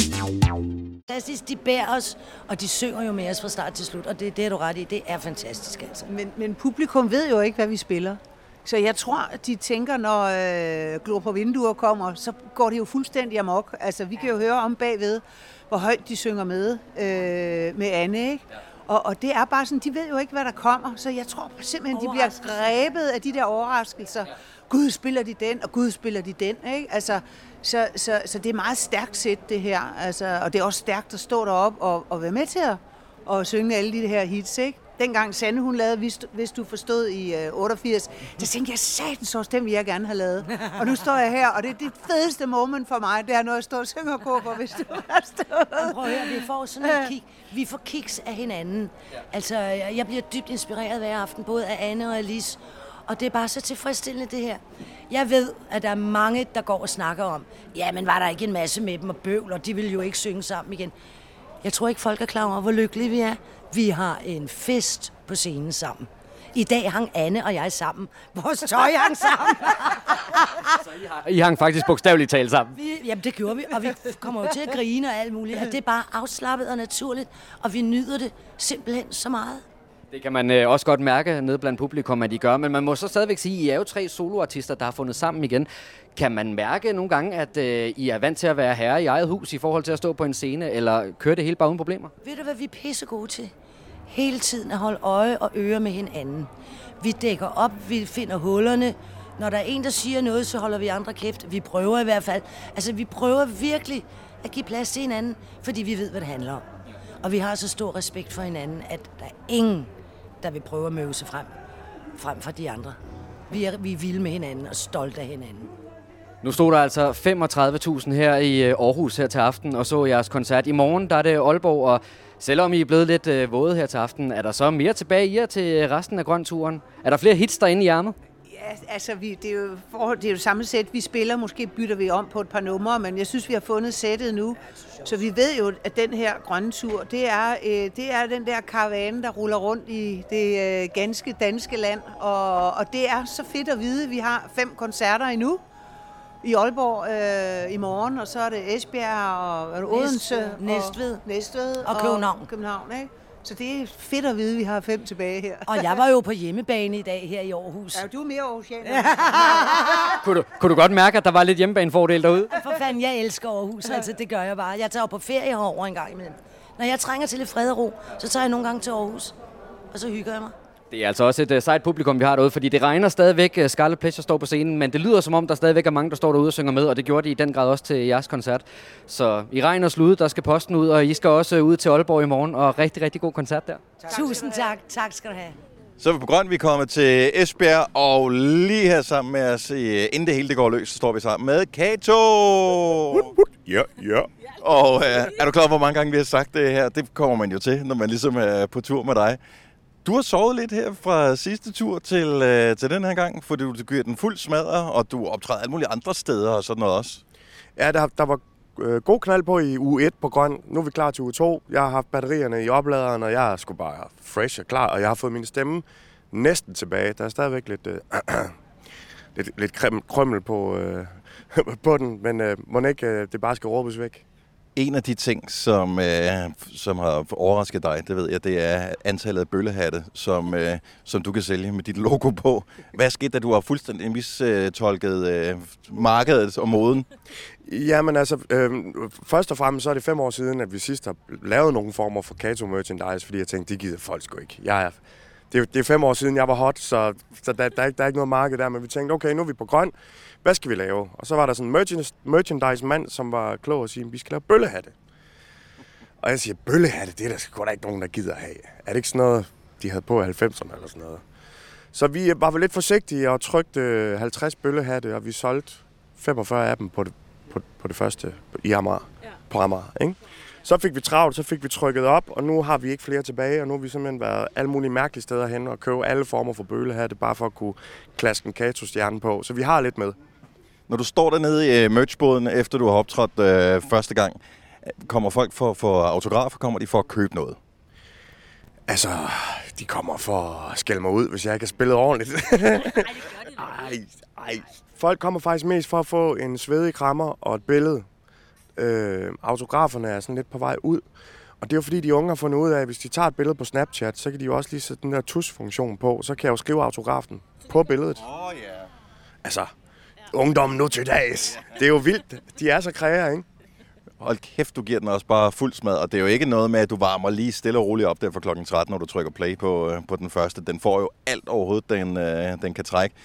Fantastisk, de bærer os, og de synger jo med os fra start til slut, og det, det er du ret i. Det er fantastisk, altså. Men, men publikum ved jo ikke, hvad vi spiller. Så jeg tror, de tænker, når øh, Glor på vinduer kommer, så går det jo fuldstændig amok. Altså, vi kan jo høre om bagved, hvor højt de synger med, øh, med Anne, ikke? Og, og det er bare sådan, de ved jo ikke, hvad der kommer, så jeg tror simpelthen, de bliver grebet af de der overraskelser. Gud, spiller de den, og Gud, spiller de den, ikke? Altså, så, så, så det er meget stærkt set, det her. Altså, og det er også stærkt at stå deroppe og, og være med til at og synge alle de her hits, ikke? Dengang Sande, hun lavede, hvis du, hvis du forstod i øh, 88, der tænkte jeg, satans også, den vil jeg gerne have lavet. Og nu står jeg her, og det er det fedeste moment for mig, det er, når jeg står og synger kor, hvis du har stået. Prøv at høre, vi får sådan en kick. Vi får kiks af hinanden. Altså, jeg jeg bliver dybt inspireret hver aften, både af Anne og Alice. Og det er bare så tilfredsstillende, det her. Jeg ved, at der er mange, der går og snakker om, ja, men var der ikke en masse med dem og bøvl, og de ville jo ikke synge sammen igen. Jeg tror ikke, folk er klar over, hvor lykkelige vi er. Vi har en fest på scenen sammen. I dag hang Anne og jeg sammen. Vores tøj hang sammen. [LAUGHS] I hang faktisk bogstaveligt talt sammen. Vi, jamen, det gjorde vi, og vi kommer jo til at grine og alt muligt. Og det er bare afslappet og naturligt, og vi nyder det simpelthen så meget. Det kan man øh, også godt mærke nede blandt publikum, at I gør. Men man må så stadigvæk sige, at I er jo tre soloartister, der har fundet sammen igen. Kan man mærke nogle gange, at øh, I er vant til at være herre i eget hus i forhold til at stå på en scene, eller kører det hele bare uden problemer? Ved du, hvad vi er pissegode til? Hele tiden at holde øje og øre med hinanden. Vi dækker op, vi finder hullerne. Når der er en, der siger noget, så holder vi andre kæft. Vi prøver i hvert fald. Altså, vi prøver virkelig at give plads til hinanden, fordi vi ved, hvad det handler om. Og vi har så stor respekt for hinanden, at der er ingen, der vil prøve at møde sig frem, frem for de andre. Vi er, vi er vilde med hinanden og stolte af hinanden. Nu stod der altså 35.000 her i øh, Aarhus her til aften, og så jeres koncert. I morgen der er det Aalborg, og selvom I er blevet lidt øh, våde her til aften, er der så mere tilbage i jer til øh, resten af grønturen? Er der flere hits derinde i ærmet? Altså, vi, det, er jo, for, det er jo samme sæt, vi spiller. Måske bytter vi om på et par numre, men jeg synes, vi har fundet sættet nu. Så vi ved jo, at den her grønne tur, det er, øh, det er den der karavane, der ruller rundt i det øh, ganske danske land. Og, og det er så fedt at vide. Vi har fem koncerter endnu i Aalborg øh, i morgen, og så er det Esbjerg og Odense. Næstved. Næstved. Og, Næstved Og København. København, ikke? Så det er fedt at vide, at vi har fem tilbage her. Og jeg var jo på hjemmebane i dag her i Aarhus. Ja, du er mere Aarhusianer. [LAUGHS] Kunne du, kunne du godt mærke, at der var lidt hjemmebanefordel derude? For fanden, jeg elsker Aarhus, altså det gør jeg bare. Jeg tager på ferie herover en gang imellem. Når jeg trænger til lidt fred og ro, så tager jeg nogle gange til Aarhus, og så hygger jeg mig. Det er altså også et uh, sejt publikum, vi har derude, fordi det regner stadigvæk. Uh, Scarlet Pleasure står på scenen, men det lyder som om, der stadigvæk er mange, der står derude og synger med, og det gjorde de i den grad også til jeres koncert. Så i regn og slud, der skal posten ud, og I skal også uh, ud til Aalborg i morgen, og rigtig, rigtig god koncert der. Tusind tak. Tak skal du have. Så er vi på grøn, vi er kommet til Esbjerg, og lige her sammen med os, inden det hele det går løs, så står vi sammen med Kato. Ja, ja. Og øh, er du klar over, hvor mange gange vi har sagt det her? Det kommer man jo til, når man ligesom er på tur med dig. Du har sovet lidt her fra sidste tur til, øh, til den her gang, for du giver den fuld smadre, og du optræder alle mulige andre steder og sådan noget også. Ja, der, der var øh, god knald på i uge 1 på grøn. Nu er vi klar til uge 2. Jeg har haft batterierne i opladeren, og jeg er sgu bare fresh og klar, og jeg har fået min stemme næsten tilbage. Der er stadigvæk lidt, øh, [CLEARS THROAT] lidt, lidt krem, krømmel på, øh, [LAUGHS] på den, men øh, må ikke øh, det bare skal råbes væk. En af de ting, som, øh, som har overrasket dig, det ved jeg, det er antallet af bøllehatte, som, øh, som du kan sælge med dit logo på. Hvad er sket, da du har fuldstændig mistolket øh, markedet og moden? Jamen altså, øh, først og fremmest så er det fem år siden, at vi sidst har lavet nogle former for Kato merchandise, fordi jeg tænkte, det gider folk sgu ikke. Jeg er, det, er- det er fem år siden, jeg var hot, så, så der, der, er ikke, der er ikke noget marked der, men vi tænkte, okay, nu er vi på grøn. Hvad skal vi lave? Og så var der sådan en merchandise, merchandise-mand, som var klog og sige, vi skal lave bøllehatte. Og jeg siger, bøllehatte, det er der sgu da ikke nogen, der gider have. Er det ikke sådan noget, de havde på i 90'erne eller sådan noget? Så vi var lidt forsigtige og trykte øh, 50 bøllehatte, og vi solgte 45 af dem på det, på, på det første i Amager. Ja. På Amager, ikke? Så fik vi travlt, så fik vi trykket op, og nu har vi ikke flere tilbage, og nu har vi simpelthen været alle mulige mærkelige steder hen og købe alle former for bølehatte, bare for at kunne klaske en Kato-stjerne på. Så vi har lidt med. Når du står dernede i øh, merchboden, efter du har optrådt øh, første gang, kommer folk for, for autografer, kommer de for at købe noget? Altså, de kommer for at skælde mig ud, hvis jeg ikke har spillet ordentligt. [LAUGHS] Ej, ej. Folk kommer faktisk mest for at få en svedig krammer og et billede. Øh, autograferne er sådan lidt på vej ud. Og det er jo fordi, de unge har fundet ud af, at hvis de tager et billede på Snapchat, så kan de jo også lige sætte den der tus-funktion på. Så kan jeg jo skrive autografen på billedet. Åh, oh, ja. Altså, ungdommen nu til dags. Det er jo vildt. De er så kræger, ikke? Hold kæft, du giver den også bare fuld smad, og det er jo ikke noget med, at du varmer lige stille og roligt op der for klokken 13, når du trykker play på, øh, på den første. Den får jo alt overhovedet, den, øh, den kan trække.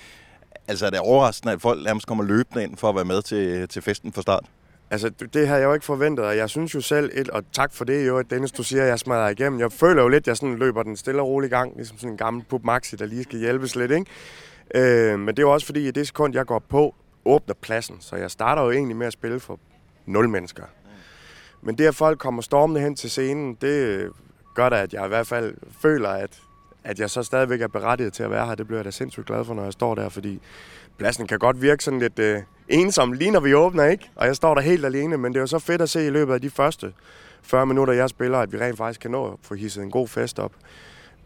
Altså er det overraskende, at folk nærmest kommer løbende ind for at være med til, til festen fra start? Altså, det, havde jeg jo ikke forventet, og jeg synes jo selv, et, og tak for det jo, at Dennis, du siger, at jeg smadrer igennem. Jeg føler jo lidt, at jeg sådan løber den stille og roligt i gang, ligesom sådan en gammel pup maxi, der lige skal hjælpes lidt, ikke? Øh, men det er jo også fordi, at det sekund, jeg går på, åbner pladsen, så jeg starter jo egentlig med at spille for nul mennesker. Men det, at folk kommer stormende hen til scenen, det gør da, at jeg i hvert fald føler, at, at jeg så stadigvæk er berettiget til at være her. Det bliver jeg da sindssygt glad for, når jeg står der, fordi pladsen kan godt virke sådan lidt øh, ensom, lige når vi åbner, ikke? Og jeg står der helt alene, men det er jo så fedt at se i løbet af de første 40 minutter, jeg spiller, at vi rent faktisk kan nå at få hisset en god fest op.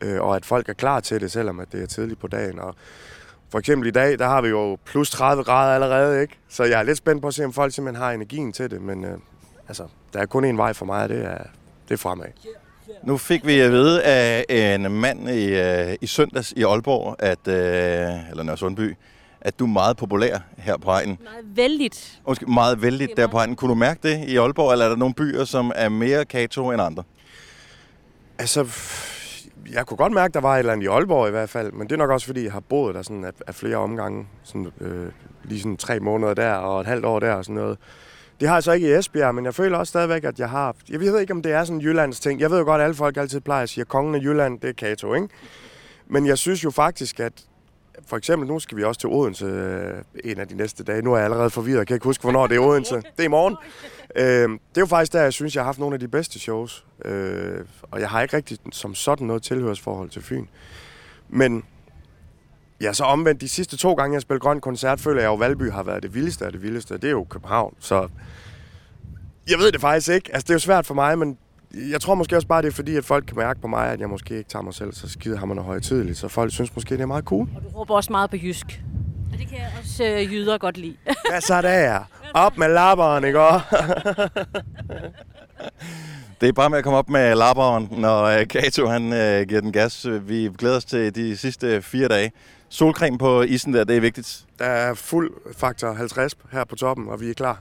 Øh, og at folk er klar til det, selvom at det er tidligt på dagen. Og for eksempel i dag, der har vi jo plus 30 grader allerede, ikke? Så jeg er lidt spændt på at se, om folk simpelthen har energien til det, men øh, altså, der er kun én vej for mig, og det er, det er fremad. Nu fik vi at vide af en mand i, øh, i søndags i Aalborg, at, øh, eller Nørre Sundby, at du er meget populær her på egnen. Meget vældigt. Undskyld, meget vældigt der på egnen. Kunne du mærke det i Aalborg, eller er der nogle byer, som er mere kato end andre? Altså, jeg kunne godt mærke, at der var et eller andet i Aalborg i hvert fald, men det er nok også, fordi jeg har boet der sådan af, af flere omgange. Sådan, øh, lige sådan tre måneder der og et halvt år der og sådan noget. Det har jeg så ikke i Esbjerg, men jeg føler også stadigvæk, at jeg har... Jeg ved ikke, om det er sådan en Jyllands ting. Jeg ved jo godt, at alle folk altid plejer at sige, at kongen af Jylland, det er Kato, ikke? Men jeg synes jo faktisk, at for eksempel, nu skal vi også til Odense øh, en af de næste dage. Nu er jeg allerede forvirret. Jeg kan ikke huske, hvornår det er Odense. [LAUGHS] Det er i morgen. Øh, det er jo faktisk der, jeg synes, jeg har haft nogle af de bedste shows. Øh, og jeg har ikke rigtig som sådan noget tilhørsforhold til Fyn. Men ja, så omvendt, de sidste to gange, jeg spillede Grøn Koncert, føler jeg jo, at Valby har været det vildeste af det vildeste. Det er jo København, så jeg ved det faktisk ikke. Altså, det er jo svært for mig, men jeg tror måske også bare, det er fordi, at folk kan mærke på mig, at jeg måske ikke tager mig selv så skide hammerende højtidligt. Så folk synes måske, det er meget cool. Og du råber også meget på jysk. Og det kan jeg også øh, jyder godt lide. [LAUGHS] Hvad så der? Op med lapperen, ikke også? [LAUGHS] Det er bare med at komme op med lapperen, når øh, Kato han, øh, giver den gas. Vi glæder os til de sidste fire dage. Solcreme på isen der, det er vigtigt. Der er fuld faktor 50 her på toppen, og vi er klar.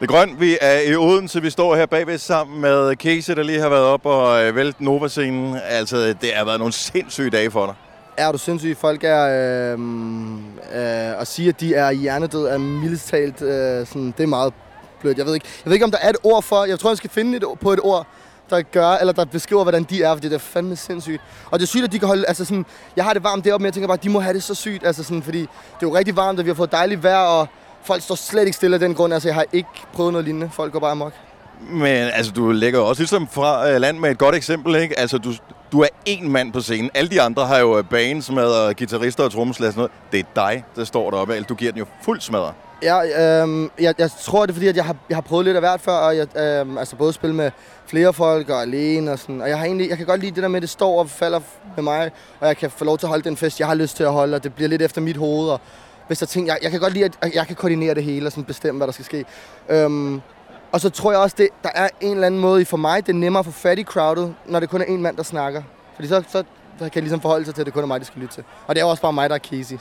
Det grøn. Vi er i Odense. Vi står her bagved sammen med Kese, der lige har været op og øh, vælt Nova-scenen. Altså, det har været nogle sindssyge dage for dig. Er du sindssyg? Folk er... Øhm, øh, øh, at sige, at de er hjernedød, er mildest talt... Øh, sådan, det er meget blødt. Jeg ved, ikke, jeg ved ikke, om der er et ord for... Jeg tror, jeg skal finde et, på et ord, der gør, eller der beskriver, hvordan de er, fordi det er fandme sindssygt. Og det er sygt, at de kan holde, altså sådan, jeg har det varmt deroppe, men jeg tænker bare, at de må have det så sygt, altså sådan, fordi det er jo rigtig varmt, og vi har fået dejligt vejr, og folk står slet ikke stille af den grund, altså jeg har ikke prøvet noget lignende. Folk går bare amok. Men altså, du lægger også ligesom fra øh, land med et godt eksempel, ikke? Altså, du, du er én mand på scenen. Alle de andre har jo øh, bands med og guitarister og trommeslager og sådan noget. Det er dig, der står deroppe. Altså, du giver den jo fuld smadret. Ja, øhm, jeg, jeg tror, det er fordi, at jeg har, jeg har prøvet lidt af hvert før, og jeg, øhm, altså både spille med flere folk og alene og sådan. Og jeg, har egentlig, jeg kan godt lide det der med, at det står og falder med mig, og jeg kan få lov til at holde den fest, jeg har lyst til at holde, og det bliver lidt efter mit hoved. Og hvis der ting, jeg, jeg kan godt lide, at jeg kan koordinere det hele og sådan bestemme, hvad der skal ske. Øhm, og så tror jeg også, det, der er en eller anden måde i for mig, det er nemmere for fat i crowdet, når det kun er en mand, der snakker. Fordi så, så kan jeg ligesom forholde sig til, at det kun er mig, der skal lytte til. Og det er jo også bare mig, der er Casey.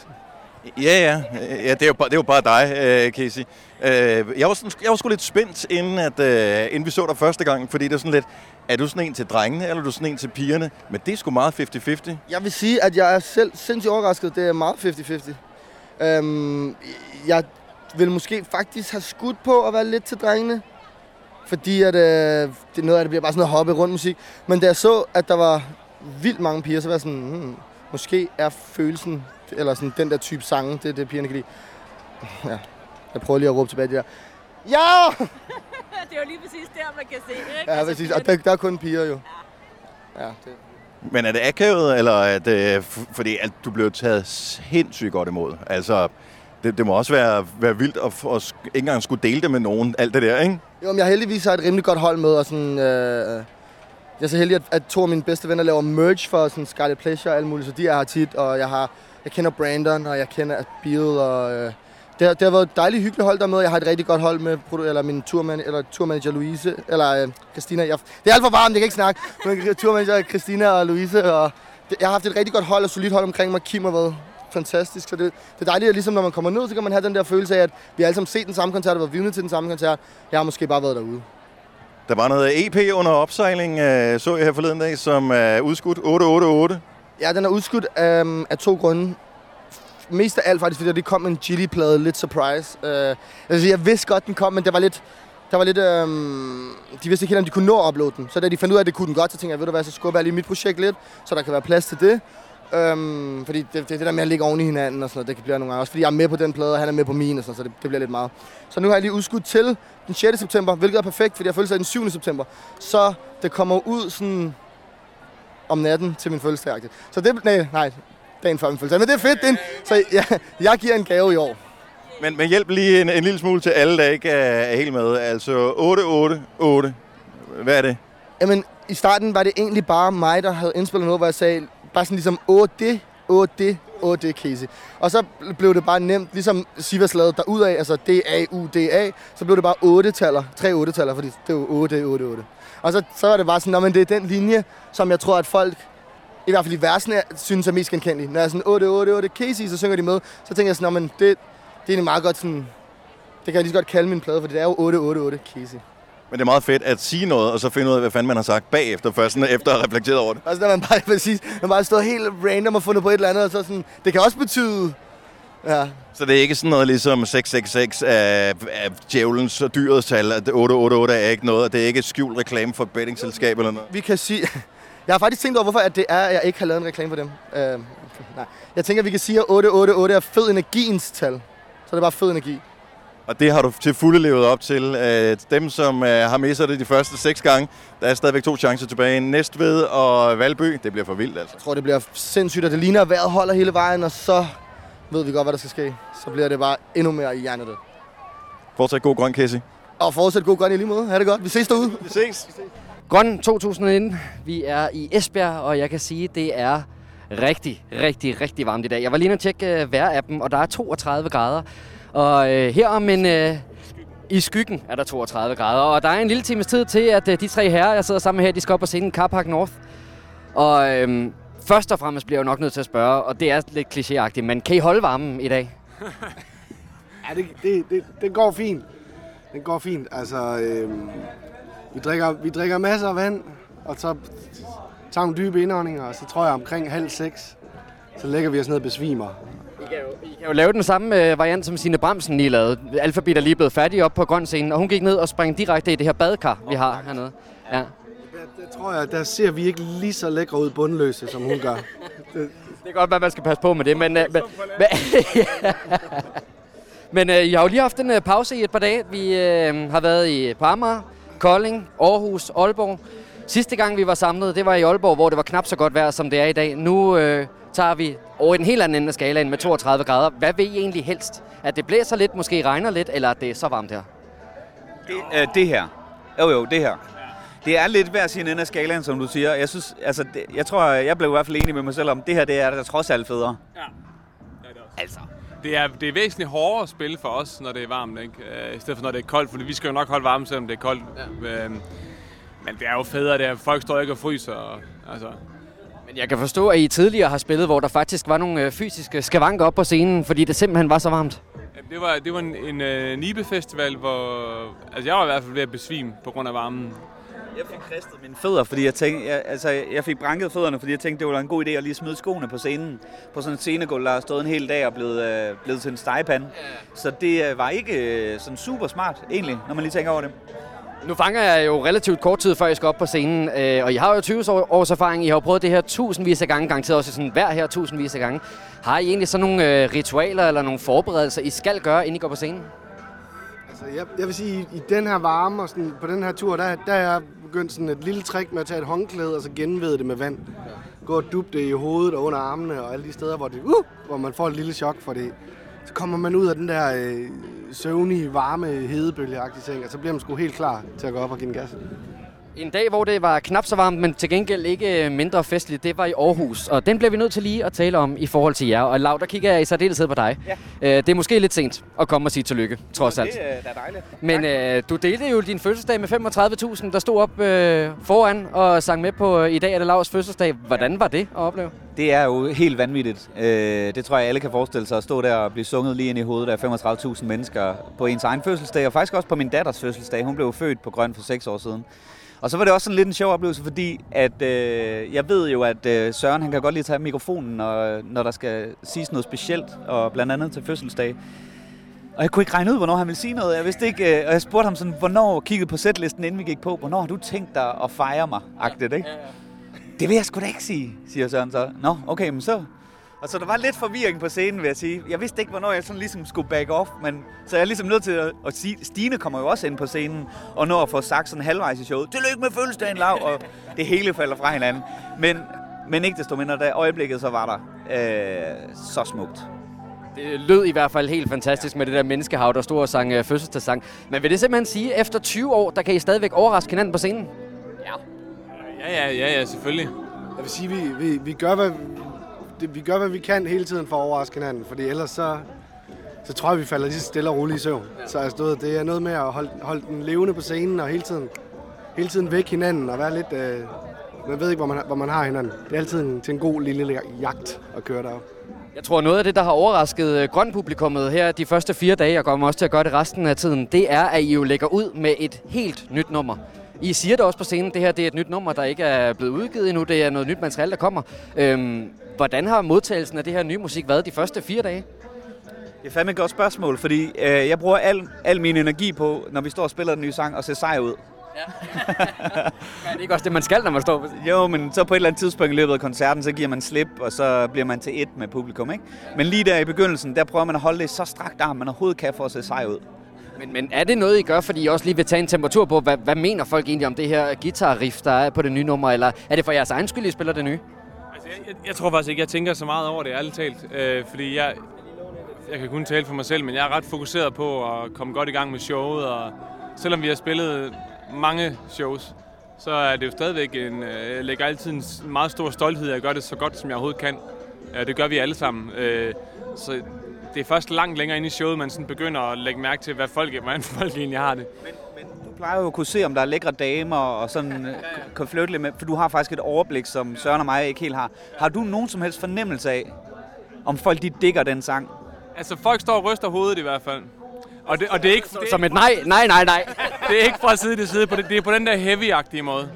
Ja, ja. ja det, er jo, bare- det er jo bare dig, øh, Casey. Øh, jeg, var sådan, jeg var sgu lidt spændt, inden, at, øh, inden vi så dig første gang, fordi det er sådan lidt, er du sådan en til drengene, eller er du sådan en til pigerne? Men det er sgu meget 50-50. Jeg vil sige, at jeg er selv sindssygt overrasket. Det er meget 50-50. Øhm, jeg vil måske faktisk have skudt på at være lidt til drengene. Fordi at, øh, det er noget af det bliver bare sådan noget hoppe rundt musik. Men da jeg så, at der var vildt mange piger, så var jeg sådan, hmm, måske er følelsen, eller sådan den der type sange, det er det, pigerne kan lide. Ja, jeg prøver lige at råbe tilbage det der. Ja! [LAUGHS] det er jo lige præcis der, man kan se det, ikke? Ja, præcis. Og der, der er kun piger jo. Ja, det, men er det akavet, eller er det, fordi at du blev taget sindssygt godt imod? Altså, det, det må også være, være vildt at, at ikke engang skulle dele det med nogen, alt det der, ikke? Jo, men jeg heldigvis har et rimelig godt hold med, og sådan, øh, jeg er så heldig, at, at to af mine bedste venner laver merch for sådan Scarlet Pleasure og alt muligt, så de er her tit, og jeg har, jeg kender Brandon, og jeg kender Bill, og øh, det, har, det har været et dejligt hyggeligt hold der med. Jeg har et rigtig godt hold med eller min turman, eller turmanager Louise, eller øh, Christina. Jeg, det er alt for varmt, jeg kan ikke snakke. Men turmanager Christina og Louise, og det, jeg har haft et rigtig godt hold og solidt hold omkring mig. Kim har været fantastisk, så det, det er dejligt, at ligesom når man kommer ned, så kan man have den der følelse af, at vi har alle sammen set den samme koncert og været vidne til den samme koncert. Jeg har måske bare været derude. Der var noget EP under opsejling, øh, så jeg her forleden dag, som er udskudt 888. Ja, den er udskudt øhm, af to grunde. Mest af alt faktisk, fordi der kom en Gilly-plade, lidt surprise. Øh, altså, jeg vidste godt, den kom, men det var lidt... Der var lidt, øhm, de vidste ikke helt, om de kunne nå at uploade den. Så da de fandt ud af, at det kunne den godt, så tænkte jeg, ved du hvad, så skubber jeg lige mit projekt lidt, så der kan være plads til det. Øhm, fordi det, det, det der med at ligge oven i hinanden og sådan noget, det kan blive nogle gange også. Fordi jeg er med på den plade, og han er med på min, og sådan, så det, det bliver lidt meget. Så nu har jeg lige udskudt til den 6. september, hvilket er perfekt, fordi jeg føler sig den 7. september. Så det kommer ud sådan om natten til min fødselsdag. Så det, nej, nej, dagen før min fødselsdag. Men det er fedt, det er en, så jeg, jeg giver en gave i år. Men, men hjælp lige en, en lille smule til alle, der ikke er, er helt med. Altså 888. Hvad er det? Jamen, i starten var det egentlig bare mig, der havde indspillet noget, hvor jeg sagde, bare sådan ligesom, åh det, åh det, åh det, Casey. Og så blev det bare nemt, ligesom Sivas lavede derudad, altså D-A-U-D-A, så blev det bare 8-taller, tre 8-taller, fordi det jo 8, 8, 8. Og så, så var det bare sådan, "Nå, men det er den linje, som jeg tror, at folk, i hvert fald i versene, synes er mest genkendelige. Når jeg er sådan 8, 8, 8, Casey, så synger de med, så tænker jeg sådan, "Nå, men det, det er egentlig meget godt sådan, det kan jeg lige så godt kalde min plade, for det er jo 8, 8, 8, Casey. Men det er meget fedt at sige noget, og så finde ud af, hvad fanden man har sagt bagefter, først sådan efter at have reflekteret over det. Altså, når man bare, [LAUGHS] præcis, man bare stået helt random og fundet på et eller andet, og så sådan, det kan også betyde, ja, Så det er ikke sådan noget ligesom 666 af, af djævelens og dyrets tal, at 888 er ikke noget, og det er ikke skjult reklame for et bettingselskab eller noget. vi kan sige... Jeg har faktisk tænkt over, hvorfor at det er, at jeg ikke har lavet en reklame for dem. Uh, nej. Jeg tænker, at vi kan sige, at 888 er fed energiens tal. Så det er bare fed energi. Og det har du til fulde levet op til. Øh, Dem, som øh, har misset det de første seks gange, der er stadigvæk to chancer tilbage. Næstved og Valby, det bliver for vildt altså. Jeg tror, det bliver sindssygt, og det ligner, at vejret holder hele vejen, og så ved vi godt, hvad der skal ske. Så bliver det bare endnu mere i hjernet. Fortsat god grøn, Casey. Og fortsæt god grøn i lige måde. Ha' det godt. Vi ses derude. Vi ses. Grøn 2019. Vi er i Esbjerg, og jeg kan sige, det er rigtig, rigtig, rigtig varmt i dag. Jeg var lige nødt til at tjekke øh, vejrappen, og der er 32 grader. Og øh, her om en... Øh, i skyggen er der 32 grader, og der er en lille times tid til, at øh, de tre herrer, jeg sidder sammen med her, de skal op og se en Carpark North. Og øhm, først og fremmest bliver jeg jo nok nødt til at spørge, og det er lidt klichéagtigt, men kan I holde varmen i dag? [LAUGHS] Ja, det, det, det, det går fint. Det går fint. Altså, øhm, vi, drikker, vi drikker masser af vand, og så tager nogle dybe indåndinger, og så tror jeg omkring halv seks, så lægger vi os ned og besvimer. I kan jo, I kan jo lave den samme øh, variant, som Signe Bramsen lige lavede. Alphabet er lige blevet færdig op på grøn scene, og hun gik ned og sprang direkte i det her badekar, vi har hernede. Ja. Der tror jeg, der ser vi ikke lige så lækre ud bundløse, som hun gør. [LAUGHS] Det, Det er godt, at man skal passe på med det, men... Øh, men, [LAUGHS] men, [LAUGHS] men øh, I har jo lige haft en øh, pause i et par dage. Vi øh, har været i på Amager, Kolding, Aarhus, Aalborg. Sidste gang vi var samlet, det var i Aalborg, hvor det var knap så godt vejr, som det er i dag. Nu øh, tager vi over i den helt anden ende af skalaen med 32 grader. Hvad vil I egentlig helst? At det blæser lidt, måske regner lidt, eller at det er så varmt her? Det, øh, det her. Jo, jo, det her. Det er lidt hver sin ende af skalaen, som du siger. Jeg, synes, altså, det, jeg tror, jeg blev i hvert fald enig med mig selv om, det her det er der trods alt federe. Ja. Altså. Det er, det er væsentligt hårdere at spille for os, når det er varmt, ikke? Øh, I stedet for, når det er koldt, for vi skal jo nok holde varme, selvom det er koldt. Ja. Øhm, men det er jo federe, det er, folk står ikke og fryser. Og, altså. Men jeg kan forstå, at I tidligere har spillet, hvor der faktisk var nogle øh, fysiske skavanker op på scenen, fordi det simpelthen var så varmt. Det var, det var en, en uh, Nibe-festival, hvor altså, jeg var i hvert fald ved at besvime på grund af varmen. Jeg fik kristet mine fødder, fordi jeg tænkte, jeg, altså, jeg fik branket fødderne, fordi jeg tænkte, det var en god idé at lige smide skoene på scenen. På sådan en scenegulv, der har stået en hel dag og blevet, øh, blevet til en stegepande. Så det øh, var ikke øh, sådan super smart, egentlig, når man lige tænker over det. Nu fanger jeg jo relativt kort tid, før jeg skal op på scenen, øh, og I har jo 20 år- års erfaring. I har jo prøvet det her tusindvis af gange, garanteret også sådan hver her tusindvis af gange. Har I egentlig sådan nogle øh, ritualer eller nogle forberedelser, I skal gøre, inden I går på scenen? Altså, jeg, jeg vil sige, i, i den her varme og sådan, på den her tur, der, der er jeg begyndt sådan et lille trick med at tage et håndklæde og så genvede det med vand. Gå og dubbe det i hovedet og under armene og alle de steder, hvor, det, uh, hvor man får et lille chok for det. Så kommer man ud af den der øh, søvnige, varme, hedebølgeagtige ting, og så bliver man sgu helt klar til at gå op og give den gas. En dag, hvor det var knap så varmt, men til gengæld ikke øh, mindre festligt, det var i Aarhus. Og den bliver vi nødt til lige at tale om i forhold til jer. Og Lav, der kigger jeg i særdeleshed på dig. Ja. Øh, det er måske lidt sent at komme og sige tillykke, trods alt. Det er da dejligt. Men øh, du delte jo din fødselsdag med 35.000, der stod op øh, foran og sang med på øh, i dag er det Lavs fødselsdag. Hvordan var det at opleve? Det er jo helt vanvittigt. Øh, det tror jeg, alle kan forestille sig at stå der og blive sunget lige ind i hovedet af 35.000 mennesker på ens egen fødselsdag, og faktisk også på min datters fødselsdag. Hun blev født på Grøn for seks år siden. Og så var det også sådan lidt en sjov oplevelse, fordi at, øh, jeg ved jo, at øh, Søren han kan godt lide at tage mikrofonen, når, når der skal siges noget specielt, og blandt andet til fødselsdag. Og jeg kunne ikke regne ud, hvornår han ville sige noget. Jeg vidste ikke, øh, og jeg spurgte ham sådan, hvornår kiggede på sætlisten, inden vi gik på, hvornår har du tænkt dig at fejre mig, agtigt, ikke? Det vil jeg sgu da ikke sige, siger Søren så. Nå, okay, men så... Og så der var lidt forvirring på scenen, vil jeg sige. Jeg vidste ikke, hvornår jeg sådan ligesom skulle back off, men så er jeg ligesom nødt til at, at sige, Stine kommer jo også ind på scenen, og når at få sagt sådan halvvejs i showet, tillykke med fødselsdagen, Lav, og det hele falder fra hinanden. Men, men ikke desto mindre, da øjeblikket så var der øh, så smukt. Det lød i hvert fald helt fantastisk med det der menneskehav, der stod og sang øh, fødselsdagssang. Men vil det simpelthen sige, at efter 20 år, der kan I stadigvæk overraske hinanden på scenen? Ja, ja, ja, ja, selvfølgelig. Jeg vil sige, vi, vi, vi, gør, hvad, det, vi gør, hvad vi kan hele tiden for at overraske hinanden, fordi ellers så, så tror jeg, vi falder lige stille og roligt i søvn. Ja. Så altså, ved, det er noget med at holde, holde den levende på scenen og hele tiden, hele tiden væk hinanden og være lidt... Øh, man ved ikke, hvor man, hvor man har hinanden. Det er altid en, til en god lille jagt at køre derop. Jeg tror, noget af det, der har overrasket øh, grønpublikummet her de første fire dage, og kommer også til at gøre det resten af tiden, det er, at I jo lægger ud med et helt nyt nummer. I siger det også på scenen, det her det er et nyt nummer, der ikke er blevet udgivet endnu. Det er noget nyt materiale, der kommer. Øhm, hvordan har modtagelsen af det her nye musik været de første fire dage? Det er fandme et godt spørgsmål, fordi øh, jeg bruger al, al min energi på, når vi står og spiller den nye sang, og ser sej ud. Er det ikke også det, man skal, når man står på Jo, men så på et eller andet tidspunkt i løbet af koncerten, så giver man slip, og så bliver man til et med publikum, ikke? Men lige der i begyndelsen, der prøver man at holde det så strakt arm, man overhovedet kan for at se sej ud. Men, men er det noget, I gør, fordi I også lige vil tage en temperatur på, hvad, hvad mener folk egentlig om det her guitar-riff, der er på det nye nummer, eller er det for jeres egen skyld, I spiller det nye? Altså, jeg, jeg, jeg tror faktisk ikke, jeg tænker så meget over det, ærligt talt. Øh, fordi jeg, jeg kan kun tale for mig selv, men jeg er ret fokuseret på at komme godt i gang med showet. Og selvom vi har spillet mange shows, så er det jo stadigvæk en... Øh, jeg lægger altid en meget stor stolthed at at gøre det så godt, som jeg overhovedet kan. Ja, Det gør vi alle sammen. Øh, Så det er først langt længere inde i showet, man sådan begynder at lægge mærke til, hvad folk, hvordan [LAUGHS] folk egentlig har det. Men plejer jo at kunne se, om der er lækre damer, og sådan øh, kan flytte lidt med, for du har faktisk et overblik, som Søren og mig ikke helt har. Har du nogen som helst fornemmelse af, om folk de digger den sang? Altså, folk står og ryster hovedet i hvert fald. Og det, og det er ikke... Det er Som et nej, nej, nej, nej. Det er ikke fra side til side, på det, det er på den der heavy-agtige måde.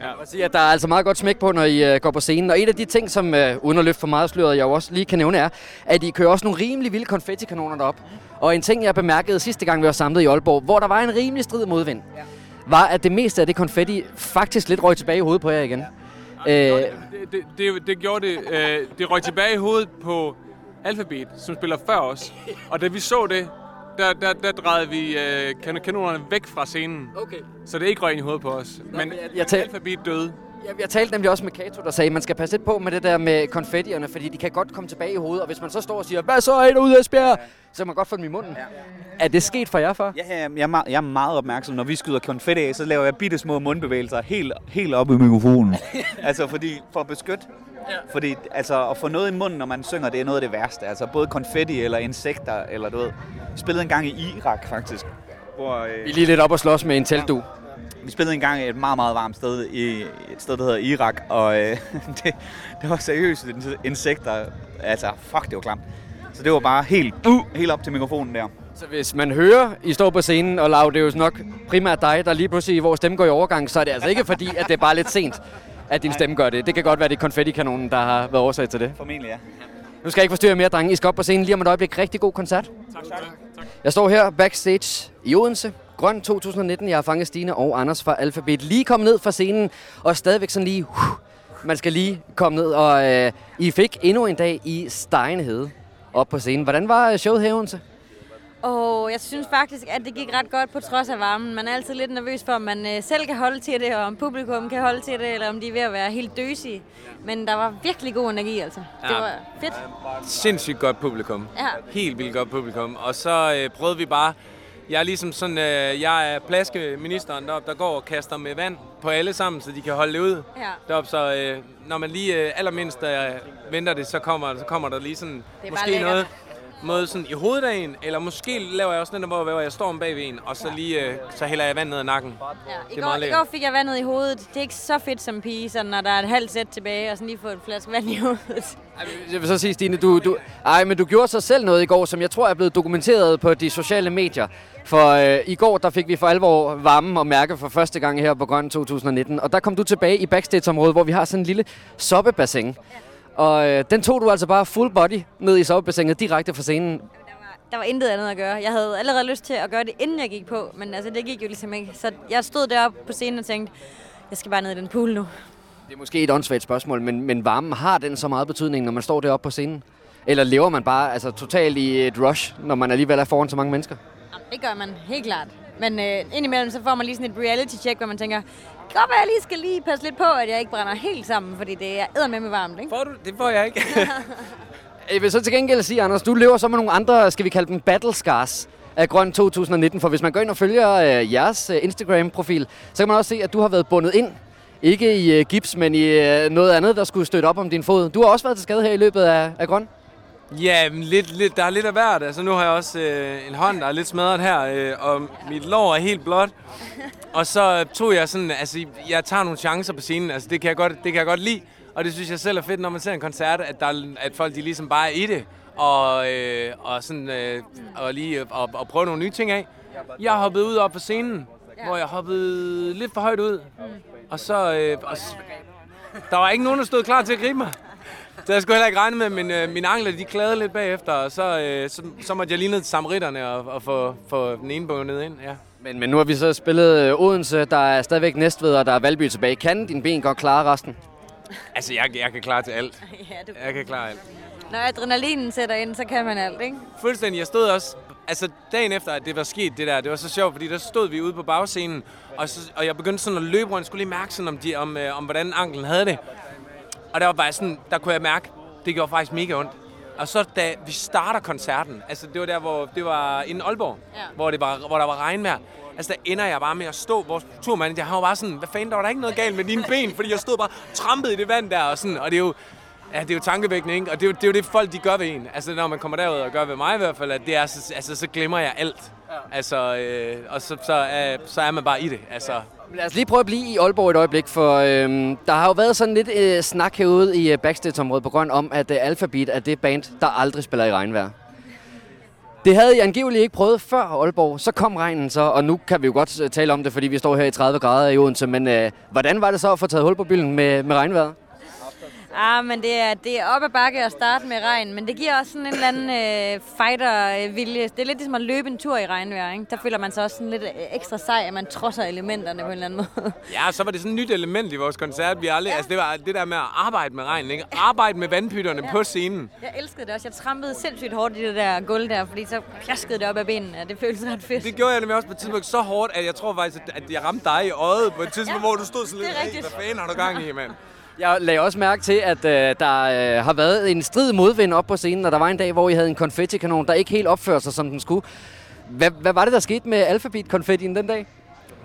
Ja. Jeg sige, at der er altså meget godt smæk på, når I uh, går på scenen. Og en af de ting, som uh, at løfte for meget sløret, jeg også lige kan nævne, er, at I kører også nogle rimelig vilde konfettikanoner derop. Og en ting, jeg bemærkede sidste gang, vi var samlet i Aalborg, hvor der var en rimelig strid modvind, ja. var, at det meste af det konfetti faktisk lidt røg tilbage i hovedet på jer igen. Øh, Det, det, det, det gjorde det... Øh, det røg tilbage i hovedet på Alphabet, som spiller før os. Og da vi så det, der, der, der drejede vi øh, kan- kanonerne væk fra scenen. Okay. Så det ikke røg ind i hovedet på os. Men jeg- jeg tal- alfabet døde. Jeg, jeg talte nemlig også med Kato, der sagde, at man skal passe lidt på med det der med konfettierne, fordi de kan godt komme tilbage i hovedet, og hvis man så står og siger, hvad så er der ude af Esbjerg? Så kan man godt få dem i munden. Ja. Er det sket for jer for? Ja, ja, jeg, er meget, jeg er meget opmærksom. Når vi skyder konfetti af, så laver jeg bitte små mundbevægelser helt, helt op i mikrofonen. [LAUGHS] altså fordi, for at beskytte. Ja. Fordi altså, at få noget i munden, når man synger, det er noget af det værste. Altså både konfetti eller insekter, eller du ved. Jeg spillede en gang i Irak, faktisk. Hvor, øh, Vi er lige lidt op og slås med en teltdu. Vi spillede en gang et meget, meget varmt sted i et sted, der hedder Irak, og øh, [LAUGHS] det, det var seriøst insekter. Altså, fuck, det var klamt. Så det var bare helt, uh, helt op til mikrofonen der. Så hvis man hører, I står på scenen, og Lav, det er jo nok primært dig, der lige pludselig, hvor stemme går i overgang, så er det altså ikke fordi, at det er bare lidt sent, at din stemme gør det. Det kan godt være, det er konfettikanonen, der har været årsag til det. Formentlig, ja. Nu skal jeg ikke forstyrre mere, drenge. I skal op på scenen lige om et øjeblik. Rigtig god koncert. Tak, tak. tak. Jeg står her backstage i Odense. Grøn 2019. Jeg har fanget Stine og Anders fra Alphabet. Lige kommet ned fra scenen, og stadigvæk sådan lige... Uh, man skal lige komme ned, og øh, I fik endnu en dag i Steinhede op på scenen. Hvordan var øh, showet her Odense? Og jeg synes faktisk, at det gik ret godt på trods af varmen. Man er altid lidt nervøs for, om man øh, selv kan holde til det, og om publikum kan holde til det, eller om de er ved at være helt døsige. Men der var virkelig god energi, altså. Det Ja. var fedt. Sindssygt godt publikum. Ja. Helt vildt godt publikum. Og så øh, prøvede vi bare... Jeg er ligesom sådan, øh, jeg er plaskeministeren deroppe, der går og kaster med vand på alle sammen, så de kan holde det ud Ja. deroppe. Så øh, når man lige øh, allermindst øh, venter det, så kommer, så kommer der lige sådan måske noget, noget sådan i hovedet af en, eller måske laver jeg også den der, hvor, jeg står om bagved en, og så lige øh, så hælder jeg vand ned ad nakken. Ja, I, Det er går, I går fik jeg vandet i hovedet. Det er ikke så fedt som pige, sådan, når der er et halvt sæt tilbage, og sådan lige få en flaske vand i hovedet. Jeg vil så sige, Stine, du, du, ej, men du gjorde så selv noget i går, som jeg tror er blevet dokumenteret på de sociale medier. For øh, i går, der fik vi for alvor varme og mærke for første gang her på Grøn 2019. Og der kom du tilbage i backstage-området, hvor vi har sådan en lille soppebassin. Og øh, den tog du altså bare full body ned i soppebassinet direkte fra scenen. Der var intet andet at gøre. Jeg havde allerede lyst til at gøre det, inden jeg gik på, men altså, det gik jo ligesom ikke. Så jeg stod deroppe på scenen og tænkte, jeg skal bare ned i den pool nu. Det er måske et åndssvagt spørgsmål, men, men varmen har den så meget betydning, når man står deroppe på scenen? Eller lever man bare altså, totalt i et rush, når man alligevel er foran så mange mennesker? Jamen, det gør man, helt klart. Men øh, indimellem så får man lige sådan et reality-check, hvor man tænker, godt være, at jeg lige skal lige passe lidt på, at jeg ikke brænder helt sammen, fordi det er eddermame varmt, ikke? Får du? Det får jeg ikke. [LAUGHS] Jeg vil så til gengæld sige, Anders, du lever så med nogle andre, skal vi kalde dem battle scars af Grøn 2019. For hvis man går ind og følger øh, jeres øh, Instagram-profil, så kan man også se, at du har været bundet ind. Ikke i øh, gips, men i øh, noget andet, der skulle støtte op om din fod. Du har også været til skade her i løbet af, af Grøn. Ja, men lidt, lidt, der er lidt af hvert. Altså, nu har jeg også øh, en hånd, der er lidt smadret her, øh, og mit lår er helt blåt. Og så tog jeg sådan, altså, jeg tager nogle chancer på scenen, altså, det kan jeg godt, det kan jeg godt lide. Og det synes jeg selv er fedt, når man ser en koncert, at, der, er- at folk de ligesom bare er i det, og, øh, og, sådan, øh, og lige og, og prøve nogle nye ting af. Jeg har hoppet ud op på scenen, ja. hvor jeg hoppede lidt for højt ud. Mm. Og så... Øh, og, der var ikke nogen, der stod klar til at gribe mig. Det jeg skulle heller ikke regne med, men øh, mine ankler de klagede lidt bagefter, og så, øh, så, så måtte jeg lige ned til samaritterne og, og få, få den ene bundet ind. Ja. Men, men nu har vi så spillet øh, Odense, der er stadigvæk Næstved, og der er Valby tilbage. Kan din ben godt klare resten? Altså, jeg, jeg kan klare til alt. ja, du... Jeg kan klare alt. Når adrenalinen sætter ind, så kan man alt, ikke? Fuldstændig. Jeg stod også... Altså, dagen efter, at det var sket, det der, det var så sjovt, fordi der stod vi ude på bagscenen, og, så, og jeg begyndte sådan at løbe rundt, skulle lige mærke sådan, om, de, om, øh, om hvordan anklen havde det. Og der var bare sådan, der kunne jeg mærke, det gjorde faktisk mega ondt. Og så da vi starter koncerten, altså det var der, hvor det var inden Aalborg, ja. hvor, det var, hvor der var regnvejr. Altså der ender jeg bare med at stå, vores turmanager, han var bare sådan, hvad fanden, der var der ikke noget galt med dine ben, fordi jeg stod bare trampet i det vand der, og sådan, og det er jo, Ja, det er jo tankevækkende, ikke? Og det er jo, det er jo det, folk de gør ved en. Altså, når man kommer derud og gør ved mig i hvert fald, at det er, så, altså, så glemmer jeg alt. Ja. Altså, øh, og så, så, er, så er man bare i det. Altså, Lad os lige prøve at blive i Aalborg et øjeblik, for øhm, der har jo været sådan lidt øh, snak herude i øh, backstage-området på grund om, at øh, Alphabet er det band, der aldrig spiller i regnvejr. Det havde I angiveligt ikke prøvet før Aalborg. Så kom regnen så, og nu kan vi jo godt øh, tale om det, fordi vi står her i 30 grader i Odense. Men øh, hvordan var det så at få taget hul på bylden med, med regnvejret? Ah, men det er, det er op ad bakke at starte med regn, men det giver også sådan en eller anden øh, fighter-vilje. Det er lidt ligesom at løbe en tur i regnvejr, ikke? Der føler man sig også sådan lidt øh, ekstra sej, at man trodser elementerne på en eller anden måde. [LAUGHS] Ja, så var det sådan et nyt element i vores koncert. Vi aldrig, ja. altså, det var det der med at arbejde med regn, ikke? Arbejde med vandpytterne ja. på scenen. Jeg elskede det også. Jeg trampede sindssygt hårdt i det der gulv der, fordi så plaskede det op af benene, og det føltes ret fedt. Det gjorde jeg nemlig også på et tidspunkt så hårdt, at jeg tror faktisk, at jeg ramte dig i øjet på et tidspunkt, ja, hvor du stod sådan lidt, hey, hvad fanden har du gang i, mand? Jeg lagde også mærke til, at øh, der øh, har været en strid modvind op på scenen, og der var en dag, hvor I havde en konfettikanon, der ikke helt opførte sig, som den skulle. Hvad, hvad var det, der skete med alfabet-konfettien den dag?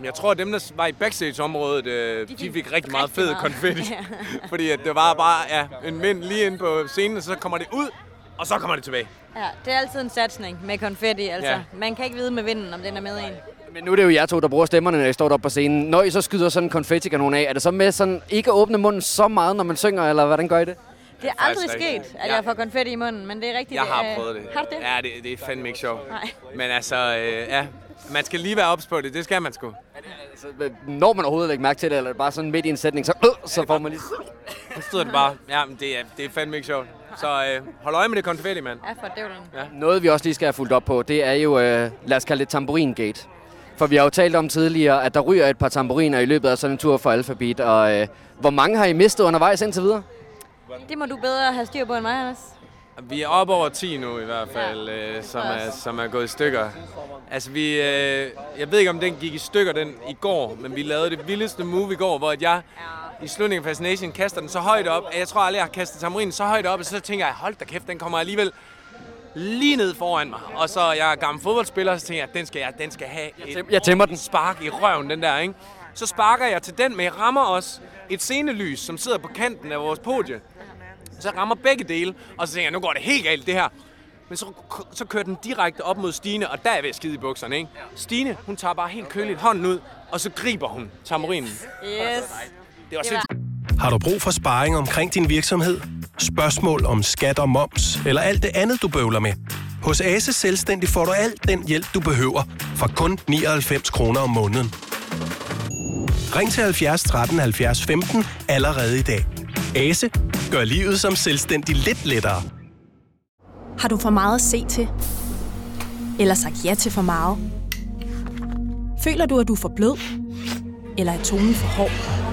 Jeg tror, at dem, der var i backstage-området, øh, de, fik rigtig meget fed meget. konfetti. [LAUGHS] [LAUGHS] fordi at det var bare ja, en mænd lige ind på scenen, og så kommer det ud, og så kommer det tilbage. Ja, det er altid en satsning med konfetti. Altså, ja. Man kan ikke vide med vinden, om den er med en. Men nu er det jo jer to, der bruger stemmerne, når I står deroppe på scenen. Når I så skyder sådan en konfettikanon af, er det så med sådan ikke at åbne munden så meget, når man synger, eller hvordan gør I det? Det er aldrig sket, at jeg får konfetti i munden, men det er rigtigt. Jeg har øh, prøvet det. Har du det? Ja, det, det er fandme ikke sjovt. Nej. Men altså, øh, ja, man skal lige være ops på det. Det skal man sgu. Altså, når man overhovedet ikke mærke til det, eller bare sådan midt i en sætning, så, øh, så får man lige... Så stod det bare. Ja, men det er, det er fandme ikke sjovt. Så øh, hold øje med det konfetti, mand. Ja, for dævlen. Ja. Noget, vi også lige skal have fulgt op på, det er jo, øh, lad os kalde det tamburin-gate. For vi har jo talt om tidligere, at der ryger et par tamburiner i løbet af sådan en tur for Alphabet. Og øh, hvor mange har I mistet undervejs indtil videre? Det må du bedre have styr på end mig, Anders. Vi er op over 10 nu i hvert fald, ja, øh, som, er, som er gået i stykker. Altså vi, øh, jeg ved ikke om den gik i stykker den i går, men vi lavede det vildeste move i går, hvor jeg i slutningen af Fascination kaster den så højt op, at jeg tror aldrig, jeg har kastet tamburinen så højt op, og så tænker jeg, hold da kæft, den kommer alligevel lige ned foran mig. Og så jeg er gammel fodboldspiller, så tænker jeg, at den skal, jeg, den skal have et jeg tæmmer den. spark i røven, den der, ikke? Så sparker jeg til den, men jeg rammer også et scenelys, som sidder på kanten af vores podie. Så jeg rammer begge dele, og så tænker jeg, nu går det helt galt, det her. Men så, så kører den direkte op mod Stine, og der er jeg ved at skide i bukserne, ikke? Stine, hun tager bare helt køligt hånden ud, og så griber hun tamburinen. Yes. Det var sindssygt. Har du brug for sparring omkring din virksomhed? Spørgsmål om skat og moms, eller alt det andet, du bøvler med? Hos Ase Selvstændig får du alt den hjælp, du behøver, for kun 99 kroner om måneden. Ring til 70 13 70 15 allerede i dag. Ase gør livet som selvstændig lidt lettere. Har du for meget at se til? Eller sagt ja til for meget? Føler du, at du er for blød? Eller er tonen for hård?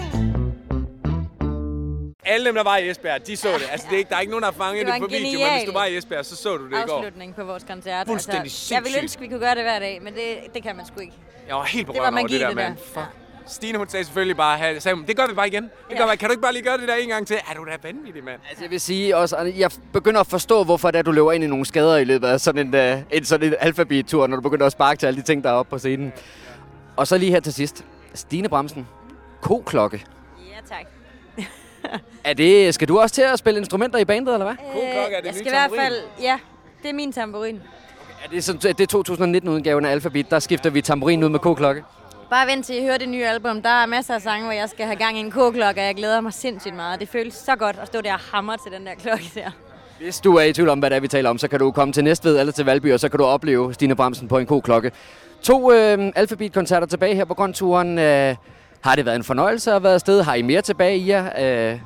Alle dem, der var i Esbjerg, de så det. Altså, det er ikke, der er ikke nogen, der har fanget Det det, på video, men hvis du var i Esbjerg, så så du det i går. Afslutning på vores koncert. Fuldstændig altså, Jeg ville ønske, vi kunne gøre det hver dag, men det, det kan man sgu ikke. Jeg var helt på Det var over det der, mand. Fuck. Stine, hun sagde selvfølgelig bare, sagde, hun, det gør vi bare igen. Det gør vi. Kan du ikke bare lige gøre det der en gang til? Er du da vanvittig, mand? Altså, jeg vil sige også, jeg begynder at forstå, hvorfor det er, du løber ind i nogle skader i løbet af sådan en, uh, en, sådan en alfabet-tur, når du begynder at sparke til alle de ting, der er oppe på scenen. Og så lige her til sidst. Stine Bremsen. Ko-klokke. Ja, tak. Er det, skal du også til at spille instrumenter i bandet, eller hvad? Øh, jeg skal i hvert fald... Ja, det er min tamburin. Er det, sådan, det er 2019-udgaven af Alphabet, der skifter vi tamburin ud med ko-klokke. Bare vent til I hører det nye album. Der er masser af sange, hvor jeg skal have gang i en k-klokke, og jeg glæder mig sindssygt meget. Det føles så godt at stå der og hamre til den der klokke der. Hvis du er i tvivl om, hvad det er, vi taler om, så kan du komme til Næstved eller til Valby, og så kan du opleve Stine Bremsen på en ko-klokke. To øh, Alphabet-koncerter tilbage her på Grønturen. Øh, har det været en fornøjelse at være afsted? Har I mere tilbage i jer? Øh,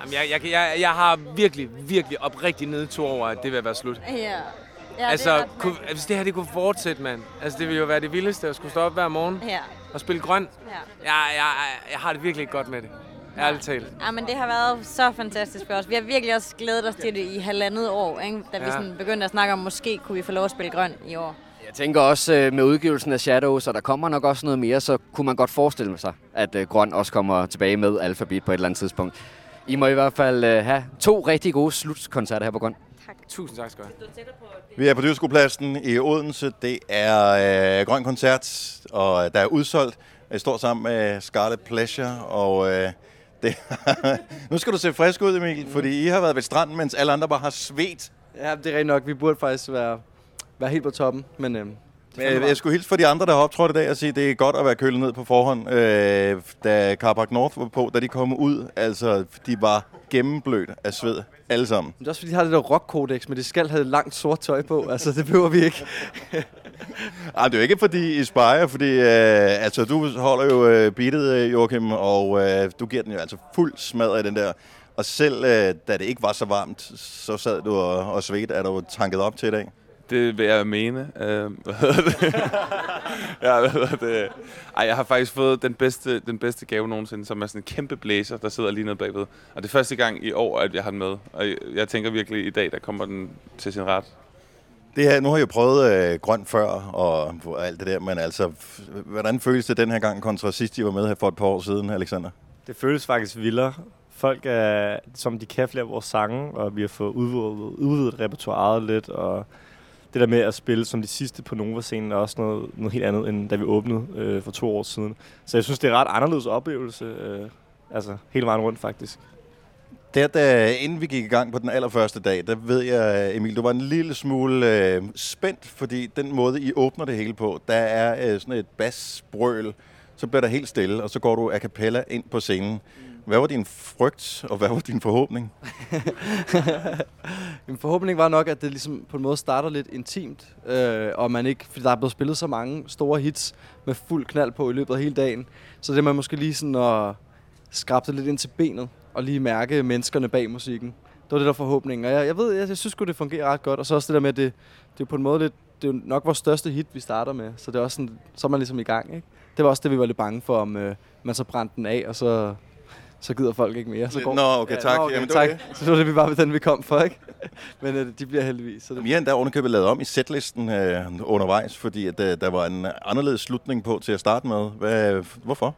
Jamen, jeg, jeg, jeg, jeg har virkelig, virkelig oprigtig nedtur over, at det vil være slut. Ja. ja altså, det er kunne, hvis det her det kunne fortsætte, mand. Altså, det ville jo være det vildeste at skulle stå op hver morgen Ja. og spille grøn. Ja. Jeg, jeg, jeg har det virkelig godt med det. Ærligt talt. Ja, men det har været så fantastisk for os. Vi har virkelig også glædet os til det i halvandet år, ikke? da vi Ja. sådan begyndte at snakke om, måske kunne vi få lov at spille grøn i år. Jeg tænker også øh, med udgivelsen af Shadows, og der kommer nok også noget mere, så kunne man godt forestille sig, at øh, Grøn også kommer tilbage med Alphabet på et eller andet tidspunkt. I må i hvert fald øh, have to rigtig gode slutkoncerter her på Grøn. Tusind tak skal du have. Vi er på Dyrskuepladsen i Odense. Det er øh, Grøn Koncert, og der er udsolgt. Jeg står sammen med Scarlet Pleasure, og øh, Det, [LAUGHS] nu skal du se frisk ud, Emil, fordi I har været ved stranden, mens alle andre bare har svedt. Ja, det er rigtigt nok. Vi burde faktisk være, være helt på toppen, men... Øh, Men jeg, jeg skulle hilse for de andre, der har optrådt i dag, og sige, at det er godt at være kølet ned på forhånd. Øh, da Carpark North var på, da de kom ud, altså, de var gennemblødt af sved, alle sammen. Det er også fordi, de har det der rock-kodex, men de skal have langt sort tøj på. Altså, det behøver vi ikke. [LAUGHS] Ej, det er jo ikke fordi I spejer, fordi øh, altså, du holder jo øh, beatet, øh, Joachim, og øh, du giver den jo altså fuld smad af den der. Og selv øh, da det ikke var så varmt, så sad du og, og svedte. Er du tanket op til i dag? Det vil jeg mene. Øh, hvad hedder det? [LAUGHS] ja, hvad hedder det? Ej, jeg har faktisk fået den bedste, den bedste gave nogensinde, som er sådan en kæmpe blæser, der sidder lige nede bagved. Og det er første gang i år, at jeg har den med. Og jeg, jeg tænker virkelig, i dag, der kommer den til sin ret. Det her, nu har jeg jo prøvet øh, grønt før og alt det der, men altså, hvordan føles det den her gang kontra sidst, I var med her for et par år siden, Alexander? Det føles faktisk vildere. Folk er, som de kan flere af vores sange, og vi har fået udvidet, udvidet repertoireet lidt, og det der med at spille som de sidste på Nova-scenen er også noget, noget helt andet, end da vi åbnede øh, for to år siden. Så jeg synes, det er en ret anderledes oplevelse, øh, altså hele vejen rundt faktisk. Der, da, inden vi gik i gang på den allerførste dag, der ved jeg, Emil, du var en lille smule øh, spændt, fordi den måde, I åbner det hele på, der er øh, sådan et basbrøl, så bliver der helt stille, og så går du a cappella ind på scenen. Hvad var din frygt, og hvad var din forhåbning? [LAUGHS] Min forhåbning var nok, at det ligesom på en måde starter lidt intimt, øh, og man ikke, fordi der er blevet spillet så mange store hits med fuld knald på i løbet af hele dagen, så det man måske lige sådan at skrabe det lidt ind til benet, og lige mærke menneskerne bag musikken. Det var det der forhåbning, og jeg, jeg ved, jeg, jeg synes det fungerer ret godt, og så også det der med, at det, det er på en måde lidt, det er jo nok vores største hit, vi starter med, så det er også sådan, så er man ligesom i gang, ikke? Det var også det, vi var lidt bange for, om øh, man så brændte den af, og så, så gider folk ikke mere. Så Lidt, "Nå, okay, tak." Nå, okay, Jamen, tak. det. Så det var det, vi var ved den, vi kom for, ikke? [LAUGHS] Men øh, de bliver heldigvis. Så det... Vi har endda ovenikøbet lavet om i setlisten øh, undervejs, fordi at, øh, der var en anderledes slutning på til at starte med. Hvad, hvorfor?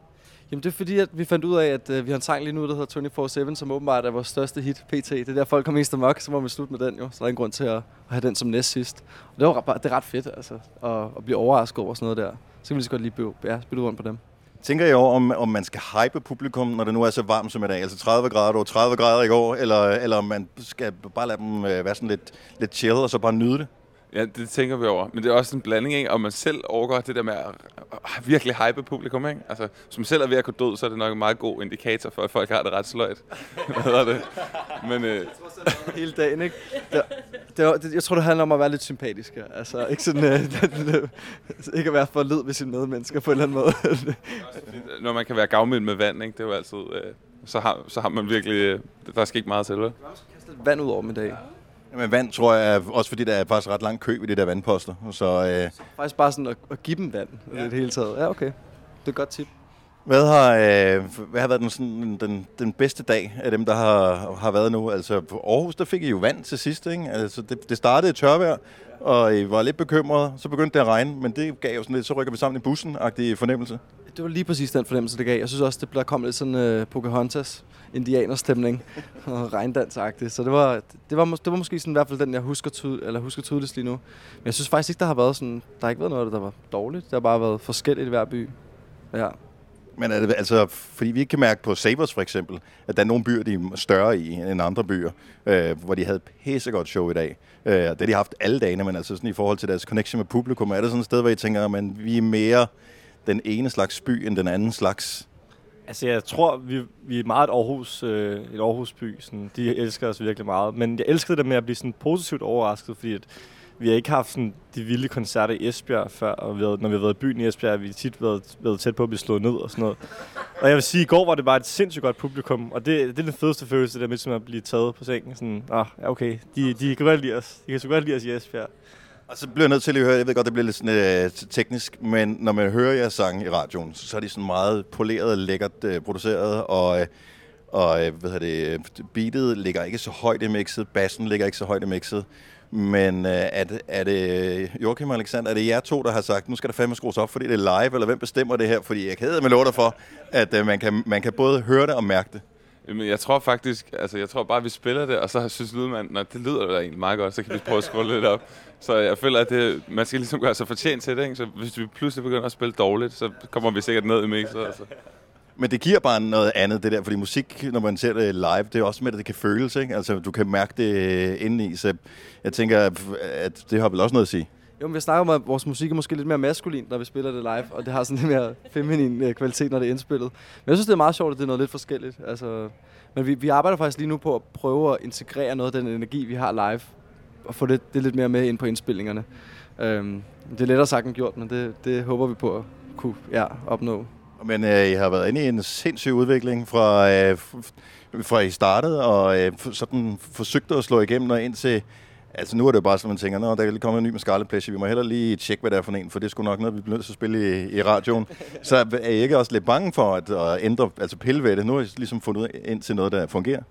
Jamen det er fordi, at vi fandt ud af, at øh, vi har en sang lige nu, der hedder 24-7, som åbenbart er vores største hit, PT. Det er der, folk kommer mest amok, så må vi slutte med den jo. Så der er en grund til at, at have den som næst sidst. Og det, var, det er ret fedt, altså, at, at blive overrasket over sådan noget der. Så kan vi lige så godt lige spille rundt på dem. Tænker jeg over, om, om man skal hype publikum, når det nu er så varmt som i dag? Altså 30 grader, og 30 grader i går, eller, eller om man skal bare lade dem øh, være sådan lidt, lidt chill, og så bare nyde det? Ja, det tænker vi over. Men det er også en blanding, ikke? Om man selv overgår det der med at virkelig hype publikum, ikke? Altså, hvis man selv er ved at gå død, så er det nok en meget god indikator for, at folk har det ret sløjt. [LAUGHS] Hvad er det? Men, øh, [LAUGHS] Hele dagen, ikke? Det, det, var- det, jeg tror, det handler om at være lidt sympatisk. ja. Altså, ikke sådan, øh, [LAUGHS] ikke at være for led ved sine medmennesker på en eller anden måde. [LAUGHS] når man kan være gavmild med vand, ikke? Det er jo altid... Øh, så, har, så har man virkelig... Øh, der skal ikke meget til, vel? vand ud over dem i dag. Jamen vand tror jeg, er- også fordi der er faktisk ret lang kø ved de der vandposter. Så øh, Faktisk bare sådan at, at give dem vand ja. i det hele taget. Ja, okay. Det er et godt tip hvad har, øh, hvad har været den, sådan, den, den bedste dag af dem, der har, har været nu? Altså på Aarhus, der fik I jo vand til sidst, ikke? Altså det, det startede i tørvejr, og I var lidt bekymrede. Så begyndte det at regne, men det gav jo sådan lidt, så rykker vi sammen i bussen-agtig fornemmelse. Det var lige præcis den fornemmelse, det gav. Jeg synes også, det der kom lidt sådan øh, Pocahontas indianerstemning [LAUGHS] og regndansagtigt. Så det var, det, var, det var måske sådan, i hvert fald den, jeg husker, tyd, eller husker tydeligst lige nu. Men jeg synes faktisk ikke, der har været sådan, der har ikke været noget af det, der var dårligt. Det har bare været forskelligt i hver by. Ja. Men er det altså, fordi vi ikke kan mærke på Savers for eksempel, at der er nogle byer, de er større i end andre byer, øh, hvor de havde et pissegodt show i dag. Øh, det har de haft alle dagene, men altså sådan i forhold til deres connection med publikum, er det sådan et sted, hvor I tænker, at vi er mere den ene slags by end den anden slags? Altså, jeg tror, vi, vi er meget et Aarhus, øh, et Aarhusby. Sådan, de elsker os virkelig meget. Men jeg elskede det med at blive sådan positivt overrasket, fordi at vi har ikke haft sådan de vilde koncerter i Esbjerg før, og vi har, når vi har været i byen i Esbjerg, har vi tit været, været tæt på at blive slået ned og sådan noget. Og jeg vil sige, i går var det bare et sindssygt godt publikum, og det, det er den fedeste følelse, der med som at blive taget på sengen. Sådan, ah, ja, okay, de, de kan godt lide os. De kan så godt lide os i Esbjerg. Og så bliver jeg nødt til at høre, jeg ved godt, det bliver lidt sådan, øh, teknisk, men når man hører jeres sange i radioen, så er de sådan meget poleret, lækkert øh, produceret, og, øh, og øh, hvad det, øh, beatet ligger ikke så højt i mixet, bassen ligger ikke så højt i mixet. Men øh, er, det, er det øh, Joachim og Alexander, er det jer to, der har sagt, nu skal der fandme skrues op, fordi det er live, eller hvem bestemmer det her? Fordi jeg kan med lov dig for, at øh, man, kan, man kan både høre det og mærke det. Jamen, jeg tror faktisk, altså jeg tror bare, at vi spiller det, og så synes lydmanden, at det lyder da egentlig meget godt, så kan vi prøve at skrue lidt op. Så jeg føler, at det, man skal ligesom gøre sig fortjent til det, ikke? Så hvis vi pludselig begynder at spille dårligt, så kommer vi sikkert ned i mixet. Altså. Men det giver bare noget andet, det der, fordi musik, når man ser det live, det er også med, at det kan føles, ikke? Altså, du kan mærke det indeni, så jeg tænker, at det har vel også noget at sige. Jo, men vi snakker om, at vores musik er måske lidt mere maskulin, når vi spiller det live, og det har sådan lidt mere feminin øh, kvalitet, når det er indspillet. Men jeg synes, det er meget sjovt, at det er noget lidt forskelligt. Altså, men vi, vi arbejder faktisk lige nu på at prøve at integrere noget af den energi, vi har live, og få det, det lidt mere med ind på indspillingerne. Øhm, det er lettere sagt end gjort, men det, det håber vi på at kunne ja, opnå. Men øh, I har været inde i en sindssyg udvikling fra, øh, fra I startede, og øh, sådan forsøgte at slå igennem og ind til... Altså nu er det jo bare sådan, man tænker, Nå, der er kommet en ny med Scarlet Pleasure, vi må heller lige tjekke, hvad det er for en, for det er sgu nok noget, vi bliver nødt til at spille i, i radioen. [LAUGHS] Så er I ikke også lidt bange for at, at ændre, altså pille ved det? Nu har I ligesom fundet ind til noget, der fungerer.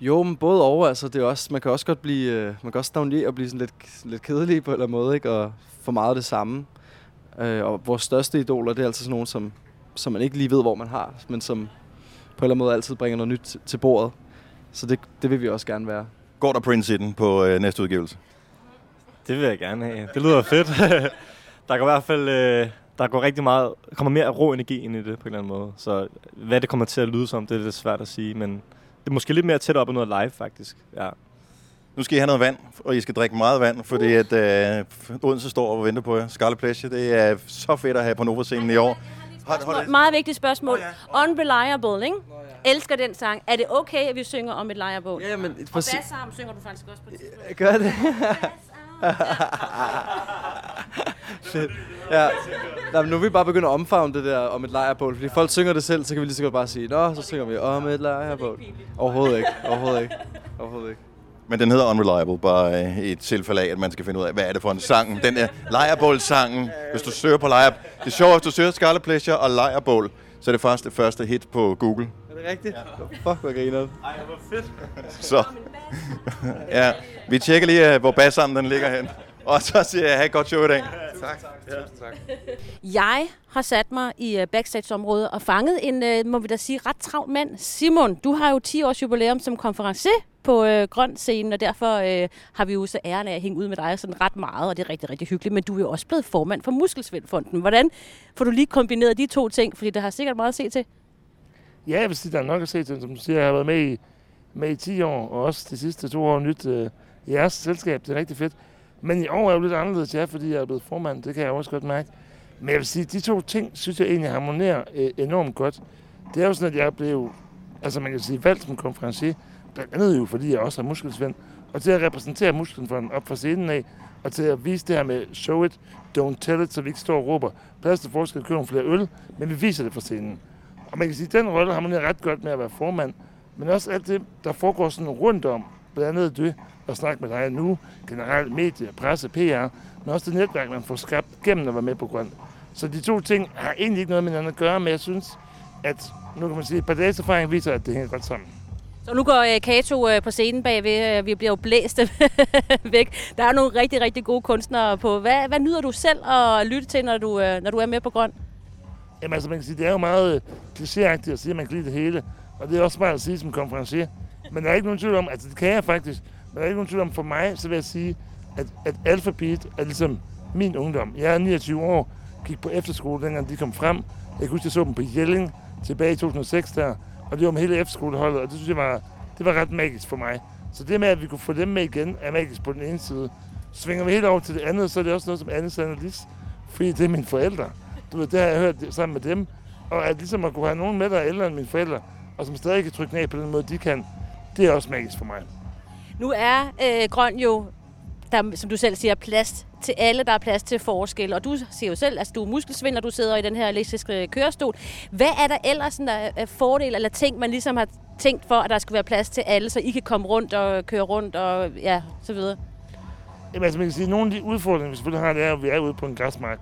Jo, men både over, altså det er også, man kan også godt blive, øh, man kan også stagnere og blive sådan lidt, lidt kedelig på en eller anden måde, ikke? og for meget af det samme. Øh, og vores største idoler, det er altid sådan nogen, som, som man ikke lige ved, hvor man har, men som på en eller anden måde altid bringer noget nyt til, bordet. Så det, det vil vi også gerne være. Går der Prince i den på øh, næste udgivelse? Det vil jeg gerne have. Det lyder fedt. [LAUGHS] der går i hvert fald øh, der går rigtig meget, kommer mere rå energi ind i det på en eller anden måde. Så hvad det kommer til at lyde som, det er lidt svært at sige, men det er måske lidt mere tæt op af noget live faktisk. Ja. Nu skal I have noget vand, og I skal drikke meget vand, fordi at øh, Odense står og venter på jer. Scarlet Pleasure, det er så fedt at have på Nova-scenen i år. Hold Meget vigtigt spørgsmål. Unreliable, ikke? Elsker den sang. Er det okay, at vi synger om et lejrebål? Ja, men Og bassarm synger du faktisk også på et tidspunkt. Gør det? [LAUGHS] Fedt. Ja. Nå, men nu er vi bare begyndt at omfavne det der om et lejrbål, fordi folk synger det selv, så kan vi lige så godt bare sige, Nå, så synger vi om et lejrbål. Overhovedet ikke. Overhovedet ikke. Overhovedet ikke. Men den hedder Unreliable, bare øh, i et tilfælde af, at man skal finde ud af, hvad er det for en sang. Den er lejrebål-sangen. Hvis du søger på lejr... Det er sjovt, hvis du søger Scarlet Pleasure og lejrebål, så er det faktisk det første hit på Google. Er det rigtigt? Ja. Fuck, hvor griner Ej, hvor fedt. Så ja, vi tjekker lige, øh, hvor bassarmen den ligger hen. Og så siger jeg, have et godt show i dag. Tak. Ja, tak. Jeg har sat mig i øh, backstage-området og fanget en, øh, må vi da sige, ret travl mand. Simon, du har jo 10 års jubilæum som konferencier på øh, grøn scenen, og derfor øh, har vi jo så æren af at hænge ud med dig sådan ret meget, og det er rigtig, rigtig hyggeligt. Men du er jo også blevet formand for Muskelsvindfonden. Hvordan får du lige kombineret de to ting? Fordi det har sikkert meget at se til. Ja, jeg vil sige, der er nok at se til. Som du siger, jeg har været med i, med i 10 år, og også de sidste to år nyt øh, i jeres selskab. Det er rigtig fedt. Men i år er jo lidt anderledes, ja, fordi jeg er blevet formand. Det kan jeg også godt mærke. Men jeg vil sige, de to ting, synes jeg egentlig harmonerer øh, enormt godt. Det er jo sådan, at jeg blev, altså man kan sige, valgt som konferencier, blandt andet jo, fordi jeg også er muskelsvend, og til at repræsentere musklen op fra scenen af, og til at vise det her med show it, don't tell it, så vi ikke står og råber, plads til forskel, købe nogle flere øl, men vi viser det fra scenen. Og man kan sige, at den rolle harmonerer ret godt med at være formand, men også alt det, der foregår sådan rundt om, blandt andet det, at snakke med dig nu, generelt medie, presse, PR, men også det netværk, man får skabt gennem at være med på grøn. Så de to ting har egentlig ikke noget med hinanden at gøre, men jeg synes, at nu kan man sige, at et par dages erfaring viser, at det hænger godt sammen. Så nu går øh, Kato øh, på scenen bagved. Øh, vi bliver jo blæst [LAUGHS] væk. Der er nogle rigtig, rigtig gode kunstnere på. Hvad, hvad nyder du selv at lytte til, når du, når du er med på grøn? Jamen altså, man kan sige, det er jo meget klichéagtigt at sige, at man kan lide det hele. Og det er også meget at sige som konferencier. Men der er ikke nogen tvivl om, altså det kan jeg faktisk, men der er ikke nogen tvivl om, for mig, så vil jeg sige, at, at alfabet er ligesom min ungdom. Jeg er 29 år, gik på efterskole, dengang de kom frem. Jeg kan huske, jeg så dem på Jelling tilbage i 2006 der, og det var med hele efterskoleholdet, og det synes jeg var, det var ret magisk for mig. Så det med, at vi kunne få dem med igen, er magisk på den ene side. Svinger vi helt over til det andet, så er det også noget som Annes Sandelis, fordi det er mine forældre. Du ved, det har jeg hørt sammen med dem. Og at ligesom at kunne have nogen med, der er ældre end mine forældre, og som stadig kan trykke ned på den måde, de kan, det er også magisk for mig. Nu er øh, grøn jo, der, som du selv siger, plast til alle, der er plads til forskel. Og du siger jo selv, at altså, du er muskelsvind, og du sidder i den her elektriske kørestol. Hvad er der ellers sådan, der er fordel eller ting, man ligesom har tænkt for, at der skal være plads til alle, så I kan komme rundt og køre rundt og ja, så videre? Jamen, altså, man kan sige, at nogle af de udfordringer, vi selvfølgelig har, det er, at vi er ude på en græsmark.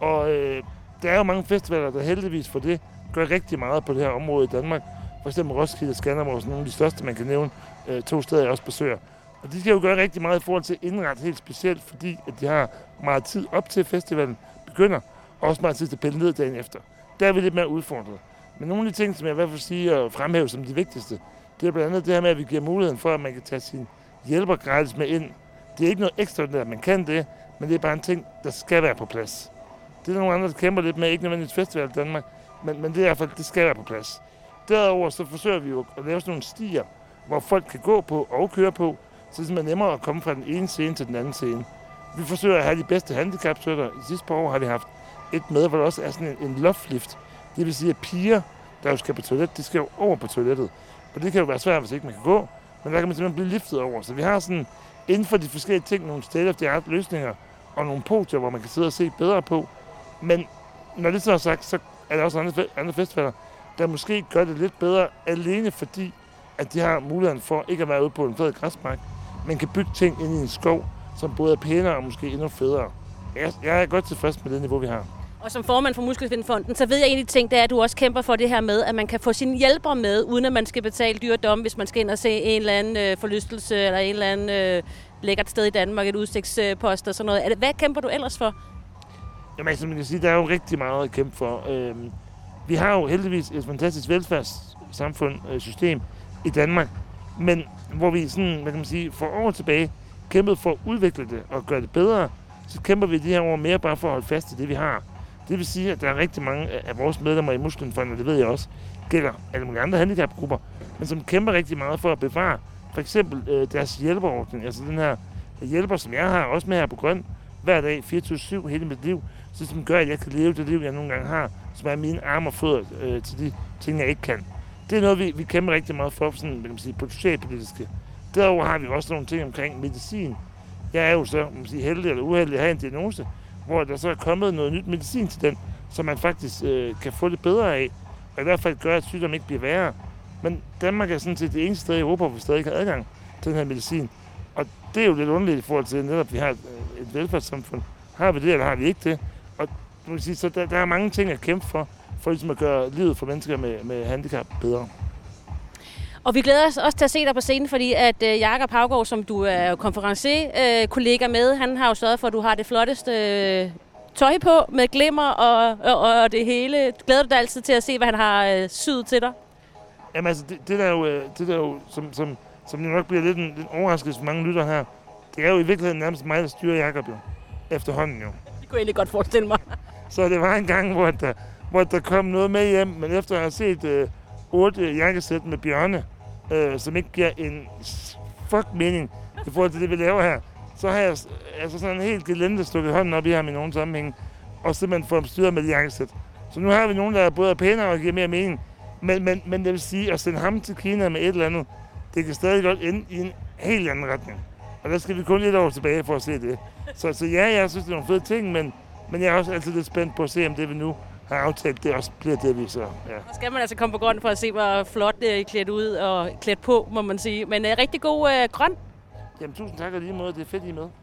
Og øh, der er jo mange festivaler, der heldigvis for det gør rigtig meget på det her område i Danmark. For eksempel Roskilde og Skanderborg, som nogle af de største, man kan nævne. Øh, to steder, jeg også besøger. Og de skal jo gøre rigtig meget i forhold til at helt specielt, fordi at de har meget tid op til festivalen begynder, og også meget tid til at pille ned dagen efter. Der er vi lidt mere udfordret. Men nogle af de ting, som jeg i hvert fald siger og fremhæve som de vigtigste, det er blandt andet det her med, at vi giver muligheden for, at man kan tage sin hjælper gratis med ind. Det er ikke noget ekstraordinært, man kan det, men det er bare en ting, der skal være på plads. Det er der nogle andre, der kæmper lidt med, ikke nødvendigvis festival i Danmark, Men, men det, er i hvert fald, det skal være på plads. Derudover så forsøger vi jo at lave sådan nogle stier, hvor folk kan gå på og køre på, så det er simpelthen nemmere at komme fra den ene scene til den anden scene. Vi forsøger at have de bedste handicapstøtter. I sidste par år har vi haft et med, hvor der også er sådan en, en loftlift. Det vil sige, at piger, der jo skal på toilet, de skal jo over på toilettet. Og det kan jo være svært, hvis ikke man kan gå. Men der kan man simpelthen blive liftet over. Så vi har sådan inden for de forskellige ting nogle state of the art løsninger og nogle podier, hvor man kan sidde og se bedre på. Men når det så er sagt, så er der også andre, andre festivaler, der måske gør det lidt bedre, alene fordi, at de har muligheden for ikke at være ude på en fed græsmark, men kan bygge ting ind i en skov, som både er pænere og måske endnu federe. Jeg, jeg er godt tilfreds med det niveau, vi har. Og som formand for Muskelsvindfonden, så ved jeg egentlig ting, det er, at du også kæmper for det her med, at man kan få sine hjælpere med, uden at man skal betale dyre domme, hvis man skal ind og se en eller anden øh, forlystelse, eller en eller anden øh, lækkert sted i Danmark, et udsigtspost og sådan noget. Hvad kæmper du ellers for? Jamen, altså, man kan sige, der er jo rigtig meget at kæmpe for. Øhm, vi har jo heldigvis et fantastisk velfærdssamfund, øh, system i Danmark, men hvor vi sådan, hvad kan man sige, for år tilbage kæmpede for at udvikle det og gøre det bedre, så kæmper vi det her år mere bare for at holde fast i det, vi har. Det vil sige, at der er rigtig mange af af vores medlemmer i Muskelfonden, og det ved jeg også, gælder alle mulige andre handicapgrupper, men som kæmper rigtig meget for at bevare for eksempel øh, deres hjælperordning, altså den her hjælper, som jeg har, også med her på Grøn, hver dag, 24-7, hele mit liv, så som gør, at jeg kan leve det liv, jeg nogle gange har, som er mine arme og fødder øh, til de ting, jeg ikke kan. Det er noget, vi, vi kæmper rigtig meget for, sådan, hvad kan man sige, på socialpolitiske. Derover har vi også nogle ting omkring medicin. Jeg er jo så man sige, heldig eller uheldig at have en diagnose, hvor der så er kommet noget nyt medicin til den, som man faktisk øh, kan få det bedre af, og i hvert fald gøre, at sygdommen ikke bliver værre. Men Danmark er sådan set det eneste sted i Europa, hvor vi stadig har adgang til den her medicin. Og det er jo lidt underligt i forhold til, at netop vi har et, et velfærdssamfund. Har vi det, eller har vi ikke det? Og man kan sige, så der, der er mange ting at kæmpe for, for ligesom at gøre livet for mennesker med, med handicap bedre. Og vi glæder os også til at se dig på scenen, fordi at øh, Jakob Havgaard, som du er konferencier-kollega med, han har jo sørget for, at du har det flotteste øh, tøj på med glimmer og, og, og det hele. Glæder du dig altid til at se, hvad han har øh, syet til dig? Jamen altså, det, det der er jo, øh, det der er jo som, som, som nok bliver lidt en, en overraskelse for mange lytter her, det er jo i virkeligheden nærmest mig, der styrer Jakob jo. Efterhånden jo. Det kunne jeg egentlig godt forestille mig. Så det var en gang, hvor der, hvor der kom noget med hjem, men efter at have set øh, 8 jakkesæt med bjørne, øh, som ikke giver en fuck mening i forhold til det, vi laver her, så har jeg altså sådan en helt gelente stukket hånden op i ham i nogle sammenhæng, og simpelthen få dem styret med det jakkesæt. Så nu har vi nogen, der er både er pænere og giver mere mening. Men, men, men det vil sige, at sende ham til Kina med et eller andet, det kan stadig godt ende i en helt anden retning. Og der skal vi kun lidt over tilbage for at se det. Så, så ja, jeg synes, det er nogle fede ting, men, men jeg er også altid lidt spændt på at se, om det vi nu har aftalt, det også bliver det, vi så... Ja. Så skal man altså komme på grøn for at se, hvor flot det er klædt ud og klædt på, må man sige. Men øh, rigtig god øh, grøn. Jamen, tusind tak og lige måde. Det er fedt, I er med.